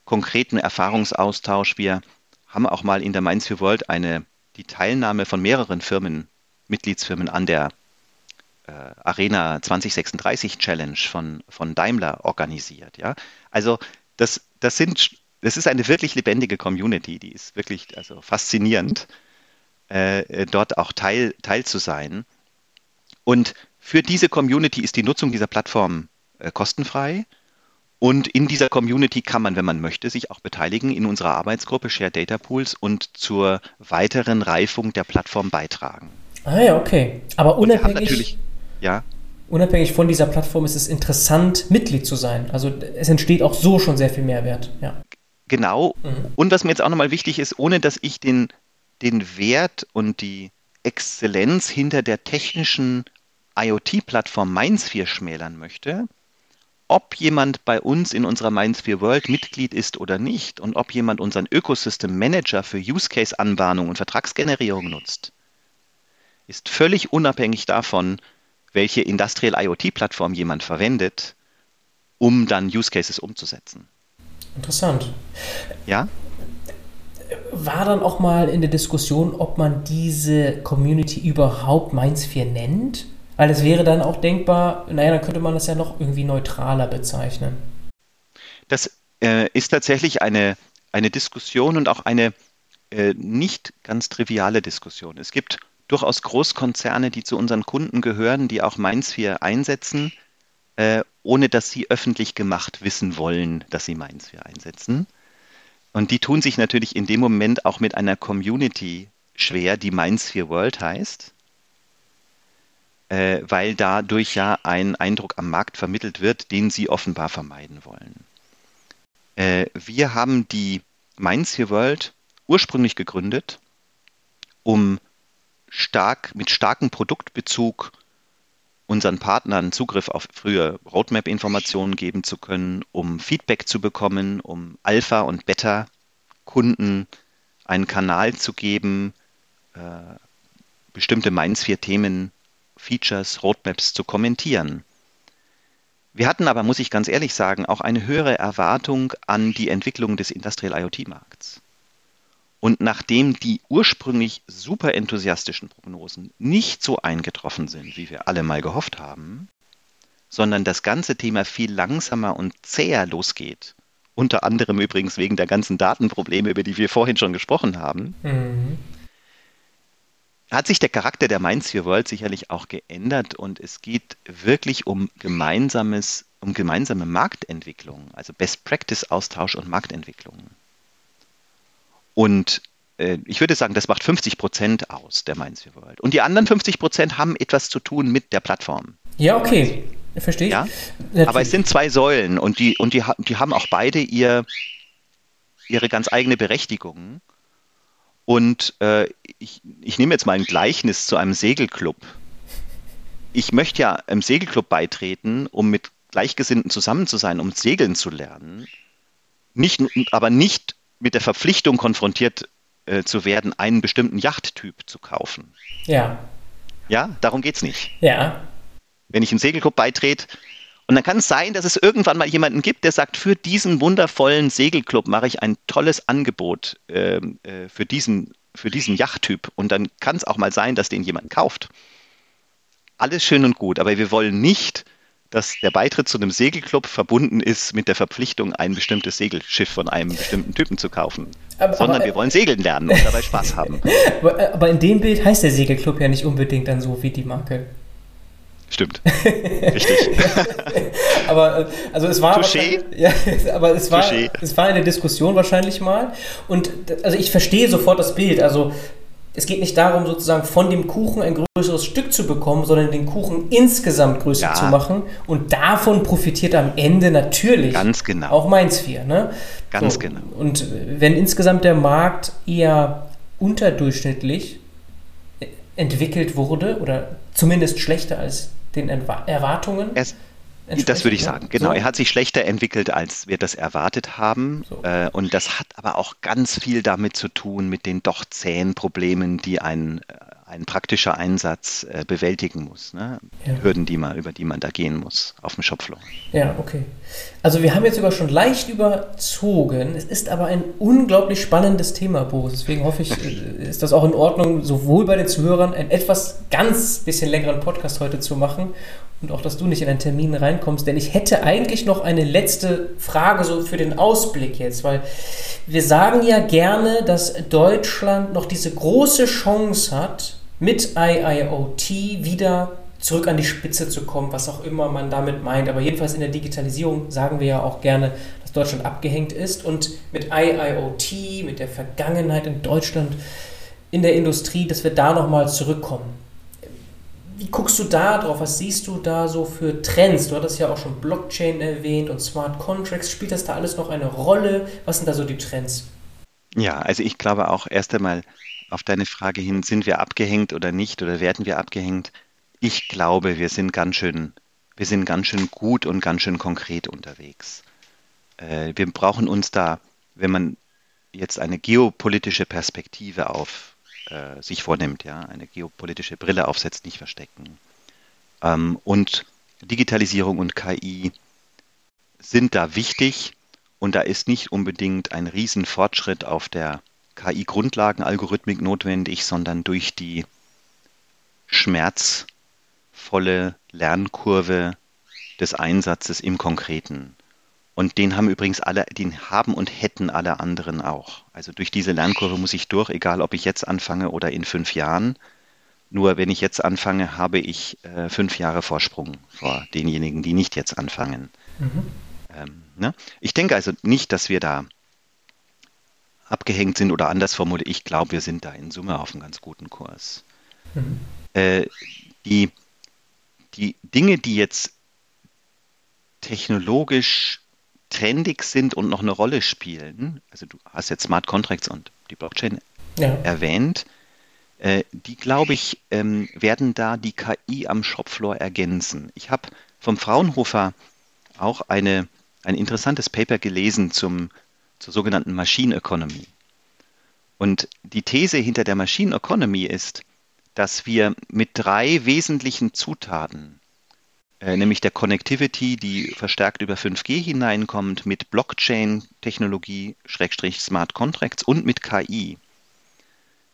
konkreten Erfahrungsaustausch. Wir haben auch mal in der Mainz für World eine, die Teilnahme von mehreren Firmen, Mitgliedsfirmen an der äh, Arena 2036 Challenge von, von Daimler organisiert. Ja? Also das, das sind das ist eine wirklich lebendige Community, die ist wirklich also faszinierend, äh, dort auch Teil, Teil zu sein. Und für diese Community ist die Nutzung dieser Plattform äh, kostenfrei. Und in dieser Community kann man, wenn man möchte, sich auch beteiligen in unserer Arbeitsgruppe Share Data Pools und zur weiteren Reifung der Plattform beitragen. Ah ja, okay. Aber unabhängig, ja. unabhängig von dieser Plattform ist es interessant, Mitglied zu sein. Also es entsteht auch so schon sehr viel Mehrwert. Ja. Genau. Mhm. Und was mir jetzt auch nochmal wichtig ist, ohne dass ich den, den Wert und die Exzellenz hinter der technischen IoT-Plattform Mindsphere schmälern möchte, ob jemand bei uns in unserer Mindsphere World Mitglied ist oder nicht und ob jemand unseren Ökosystem Manager für Use Case Anbahnung und Vertragsgenerierung nutzt, ist völlig unabhängig davon, welche Industrial IoT Plattform jemand verwendet, um dann Use Cases umzusetzen. Interessant. Ja? War dann auch mal in der Diskussion, ob man diese Community überhaupt Mainz 4 nennt? Weil es wäre dann auch denkbar, naja, dann könnte man das ja noch irgendwie neutraler bezeichnen. Das äh, ist tatsächlich eine, eine Diskussion und auch eine äh, nicht ganz triviale Diskussion. Es gibt durchaus Großkonzerne, die zu unseren Kunden gehören, die auch 4 einsetzen äh, ohne dass sie öffentlich gemacht wissen wollen, dass sie MindSphere einsetzen. Und die tun sich natürlich in dem Moment auch mit einer Community schwer, die MindSphere World heißt, äh, weil dadurch ja ein Eindruck am Markt vermittelt wird, den sie offenbar vermeiden wollen. Äh, wir haben die MindSphere World ursprünglich gegründet, um stark, mit starkem Produktbezug unseren Partnern Zugriff auf frühe Roadmap-Informationen geben zu können, um Feedback zu bekommen, um Alpha- und Beta-Kunden einen Kanal zu geben, äh, bestimmte Mindsphere-Themen, Features, Roadmaps zu kommentieren. Wir hatten aber, muss ich ganz ehrlich sagen, auch eine höhere Erwartung an die Entwicklung des Industrial IoT-Markts. Und nachdem die ursprünglich super enthusiastischen Prognosen nicht so eingetroffen sind, wie wir alle mal gehofft haben, sondern das ganze Thema viel langsamer und zäher losgeht, unter anderem übrigens wegen der ganzen Datenprobleme, über die wir vorhin schon gesprochen haben, mhm. Hat sich der Charakter der Mainz 4 World sicherlich auch geändert und es geht wirklich um gemeinsames, um gemeinsame Marktentwicklung, also Best Practice Austausch und Marktentwicklung. Und äh, ich würde sagen, das macht 50 Prozent aus der Mainz for World. Und die anderen 50 Prozent haben etwas zu tun mit der Plattform. Ja, okay. Verstehe ich. Ja? Aber es sind zwei Säulen und die, und die, die haben auch beide ihr, ihre ganz eigene Berechtigung. Und äh, ich, ich nehme jetzt mal ein Gleichnis zu einem Segelclub. Ich möchte ja im Segelclub beitreten, um mit Gleichgesinnten zusammen zu sein, um segeln zu lernen. Nicht, aber nicht mit der Verpflichtung konfrontiert äh, zu werden, einen bestimmten Yachttyp zu kaufen. Ja. Ja, darum geht es nicht. Ja. Wenn ich im Segelclub beitrete, und dann kann es sein, dass es irgendwann mal jemanden gibt, der sagt, für diesen wundervollen Segelclub mache ich ein tolles Angebot äh, äh, für, diesen, für diesen Yachttyp. Und dann kann es auch mal sein, dass den jemand kauft. Alles schön und gut, aber wir wollen nicht dass der Beitritt zu einem Segelclub verbunden ist mit der Verpflichtung, ein bestimmtes Segelschiff von einem bestimmten Typen zu kaufen. Aber, Sondern aber, wir wollen segeln lernen und dabei Spaß haben. Aber, [laughs] aber, in dem Bild heißt der Segelclub ja nicht unbedingt dann so wie die Marke. Stimmt. [laughs] Richtig. [laughs] aber äh, also es war [laughs] ja, aber es war es war eine Diskussion wahrscheinlich mal und also ich verstehe sofort das Bild. Also es geht nicht darum, sozusagen von dem Kuchen ein größeres Stück zu bekommen, sondern den Kuchen insgesamt größer ja. zu machen. Und davon profitiert am Ende natürlich Ganz genau. auch Mainz 4. Ne? Ganz so. genau. Und wenn insgesamt der Markt eher unterdurchschnittlich entwickelt wurde oder zumindest schlechter als den Erwartungen. Es das würde ich sagen, genau. So. Er hat sich schlechter entwickelt, als wir das erwartet haben. So. Äh, und das hat aber auch ganz viel damit zu tun, mit den doch zähen Problemen, die ein, ein praktischer Einsatz äh, bewältigen muss. Ne? Ja. Hürden, die man, über die man da gehen muss auf dem Shopfloor. Ja, okay. Also wir haben jetzt sogar schon leicht überzogen. Es ist aber ein unglaublich spannendes Thema, Boris. Deswegen hoffe ich, äh, ist das auch in Ordnung, sowohl bei den Zuhörern einen etwas ganz bisschen längeren Podcast heute zu machen und auch, dass du nicht in einen Termin reinkommst, denn ich hätte eigentlich noch eine letzte Frage so für den Ausblick jetzt, weil wir sagen ja gerne, dass Deutschland noch diese große Chance hat, mit IIoT wieder zurück an die Spitze zu kommen, was auch immer man damit meint. Aber jedenfalls in der Digitalisierung sagen wir ja auch gerne, dass Deutschland abgehängt ist und mit IIoT, mit der Vergangenheit in Deutschland in der Industrie, dass wir da nochmal zurückkommen. Wie guckst du da drauf? Was siehst du da so für Trends? Du hattest ja auch schon Blockchain erwähnt und Smart Contracts. Spielt das da alles noch eine Rolle? Was sind da so die Trends? Ja, also ich glaube auch erst einmal auf deine Frage hin, sind wir abgehängt oder nicht oder werden wir abgehängt? Ich glaube, wir sind ganz schön, wir sind ganz schön gut und ganz schön konkret unterwegs. Äh, wir brauchen uns da, wenn man jetzt eine geopolitische Perspektive auf äh, sich vornimmt, ja, eine geopolitische Brille aufsetzt, nicht verstecken. Ähm, und Digitalisierung und KI sind da wichtig und da ist nicht unbedingt ein Riesenfortschritt auf der KI-Grundlagenalgorithmik notwendig, sondern durch die schmerzvolle Lernkurve des Einsatzes im Konkreten. Und den haben übrigens alle, den haben und hätten alle anderen auch. Also durch diese Lernkurve muss ich durch, egal ob ich jetzt anfange oder in fünf Jahren. Nur wenn ich jetzt anfange, habe ich äh, fünf Jahre Vorsprung vor denjenigen, die nicht jetzt anfangen. Mhm. Ähm, ne? Ich denke also nicht, dass wir da abgehängt sind oder anders formuliert. Ich glaube, wir sind da in Summe auf einem ganz guten Kurs. Mhm. Äh, die, die Dinge, die jetzt technologisch trendig sind und noch eine Rolle spielen, also du hast jetzt Smart Contracts und die Blockchain ja. erwähnt, äh, die, glaube ich, ähm, werden da die KI am Shopfloor ergänzen. Ich habe vom Fraunhofer auch eine, ein interessantes Paper gelesen zum, zur sogenannten Machine Economy. Und die These hinter der Machine Economy ist, dass wir mit drei wesentlichen Zutaten äh, nämlich der Connectivity, die verstärkt über 5G hineinkommt, mit Blockchain-Technologie, Schrägstrich Smart Contracts und mit KI.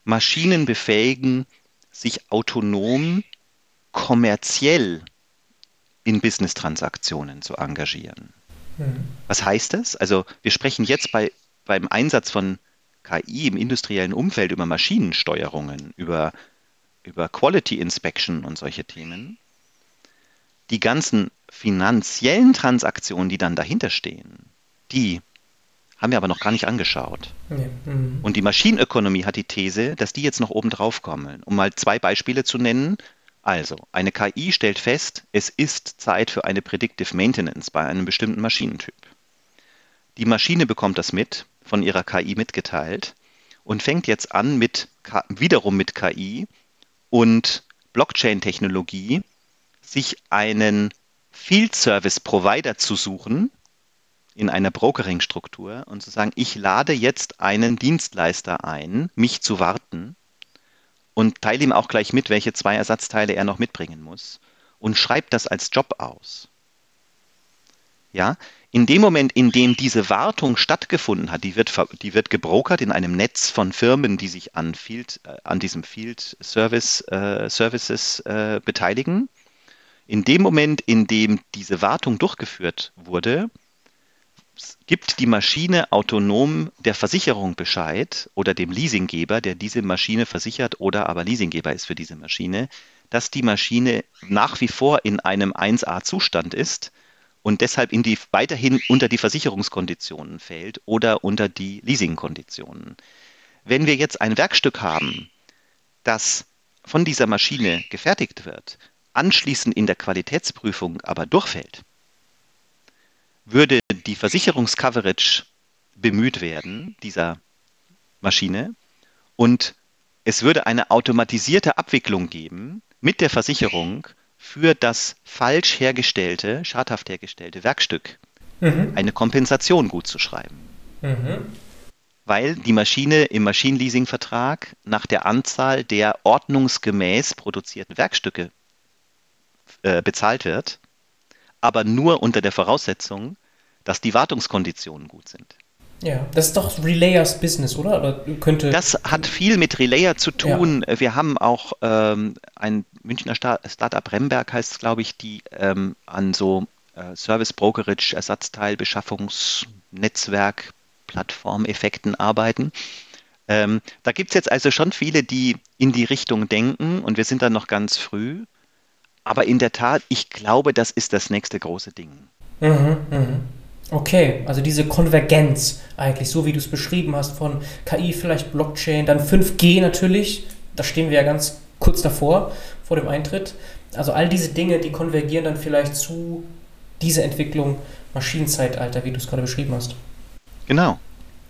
Maschinen befähigen, sich autonom kommerziell in Business-Transaktionen zu engagieren. Mhm. Was heißt das? Also wir sprechen jetzt bei, beim Einsatz von KI im industriellen Umfeld über Maschinensteuerungen, über, über Quality Inspection und solche Themen die ganzen finanziellen Transaktionen, die dann dahinter stehen, die haben wir aber noch gar nicht angeschaut. Ja. Mhm. Und die Maschinenökonomie hat die These, dass die jetzt noch oben drauf kommen. Um mal zwei Beispiele zu nennen. Also, eine KI stellt fest, es ist Zeit für eine Predictive Maintenance bei einem bestimmten Maschinentyp. Die Maschine bekommt das mit, von ihrer KI mitgeteilt und fängt jetzt an, mit, wiederum mit KI und Blockchain-Technologie sich einen Field Service Provider zu suchen in einer Brokering-Struktur und zu sagen, ich lade jetzt einen Dienstleister ein, mich zu warten und teile ihm auch gleich mit, welche zwei Ersatzteile er noch mitbringen muss. Und schreibt das als Job aus. Ja, in dem Moment, in dem diese Wartung stattgefunden hat, die wird, die wird gebrokert in einem Netz von Firmen, die sich an, Field, äh, an diesem Field Service, äh, Services äh, beteiligen, in dem Moment, in dem diese Wartung durchgeführt wurde, gibt die Maschine autonom der Versicherung Bescheid oder dem Leasinggeber, der diese Maschine versichert oder aber Leasinggeber ist für diese Maschine, dass die Maschine nach wie vor in einem 1A-Zustand ist und deshalb in die, weiterhin unter die Versicherungskonditionen fällt oder unter die Leasingkonditionen. Wenn wir jetzt ein Werkstück haben, das von dieser Maschine gefertigt wird anschließend in der Qualitätsprüfung aber durchfällt, würde die Versicherungscoverage bemüht werden, dieser Maschine, und es würde eine automatisierte Abwicklung geben mit der Versicherung für das falsch hergestellte, schadhaft hergestellte Werkstück mhm. eine Kompensation gut zu schreiben. Mhm. weil die Maschine im Maschinenleasing-Vertrag nach der Anzahl der ordnungsgemäß produzierten Werkstücke äh, bezahlt wird, aber nur unter der Voraussetzung, dass die Wartungskonditionen gut sind. Ja, das ist doch Relayers Business, oder? oder könnte das hat viel mit Relayer zu tun. Ja. Wir haben auch ähm, ein Münchner Startup Remberg heißt es, glaube ich, die ähm, an so äh, Service Brokerage, Ersatzteil, Beschaffungsnetzwerk, Plattformeffekten arbeiten. Ähm, da gibt es jetzt also schon viele, die in die Richtung denken und wir sind da noch ganz früh. Aber in der Tat, ich glaube, das ist das nächste große Ding. Mhm, mh. Okay, also diese Konvergenz eigentlich, so wie du es beschrieben hast, von KI, vielleicht Blockchain, dann 5G natürlich, da stehen wir ja ganz kurz davor, vor dem Eintritt. Also all diese Dinge, die konvergieren dann vielleicht zu dieser Entwicklung Maschinenzeitalter, wie du es gerade beschrieben hast. Genau.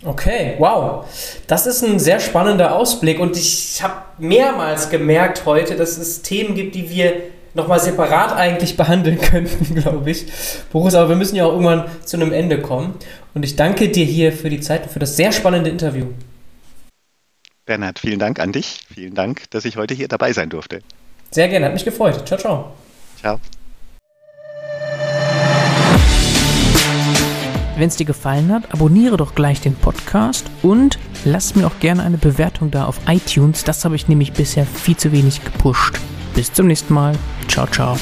Okay, wow. Das ist ein sehr spannender Ausblick und ich habe mehrmals gemerkt heute, dass es Themen gibt, die wir nochmal separat eigentlich [laughs] behandeln könnten, glaube ich. Boris, aber wir müssen ja auch irgendwann zu einem Ende kommen. Und ich danke dir hier für die Zeit und für das sehr spannende Interview. Bernhard, vielen Dank an dich. Vielen Dank, dass ich heute hier dabei sein durfte. Sehr gerne, hat mich gefreut. Ciao, ciao. Ciao. Wenn es dir gefallen hat, abonniere doch gleich den Podcast und lass mir auch gerne eine Bewertung da auf iTunes. Das habe ich nämlich bisher viel zu wenig gepusht. Bis zum nächsten Mal. Ciao, ciao.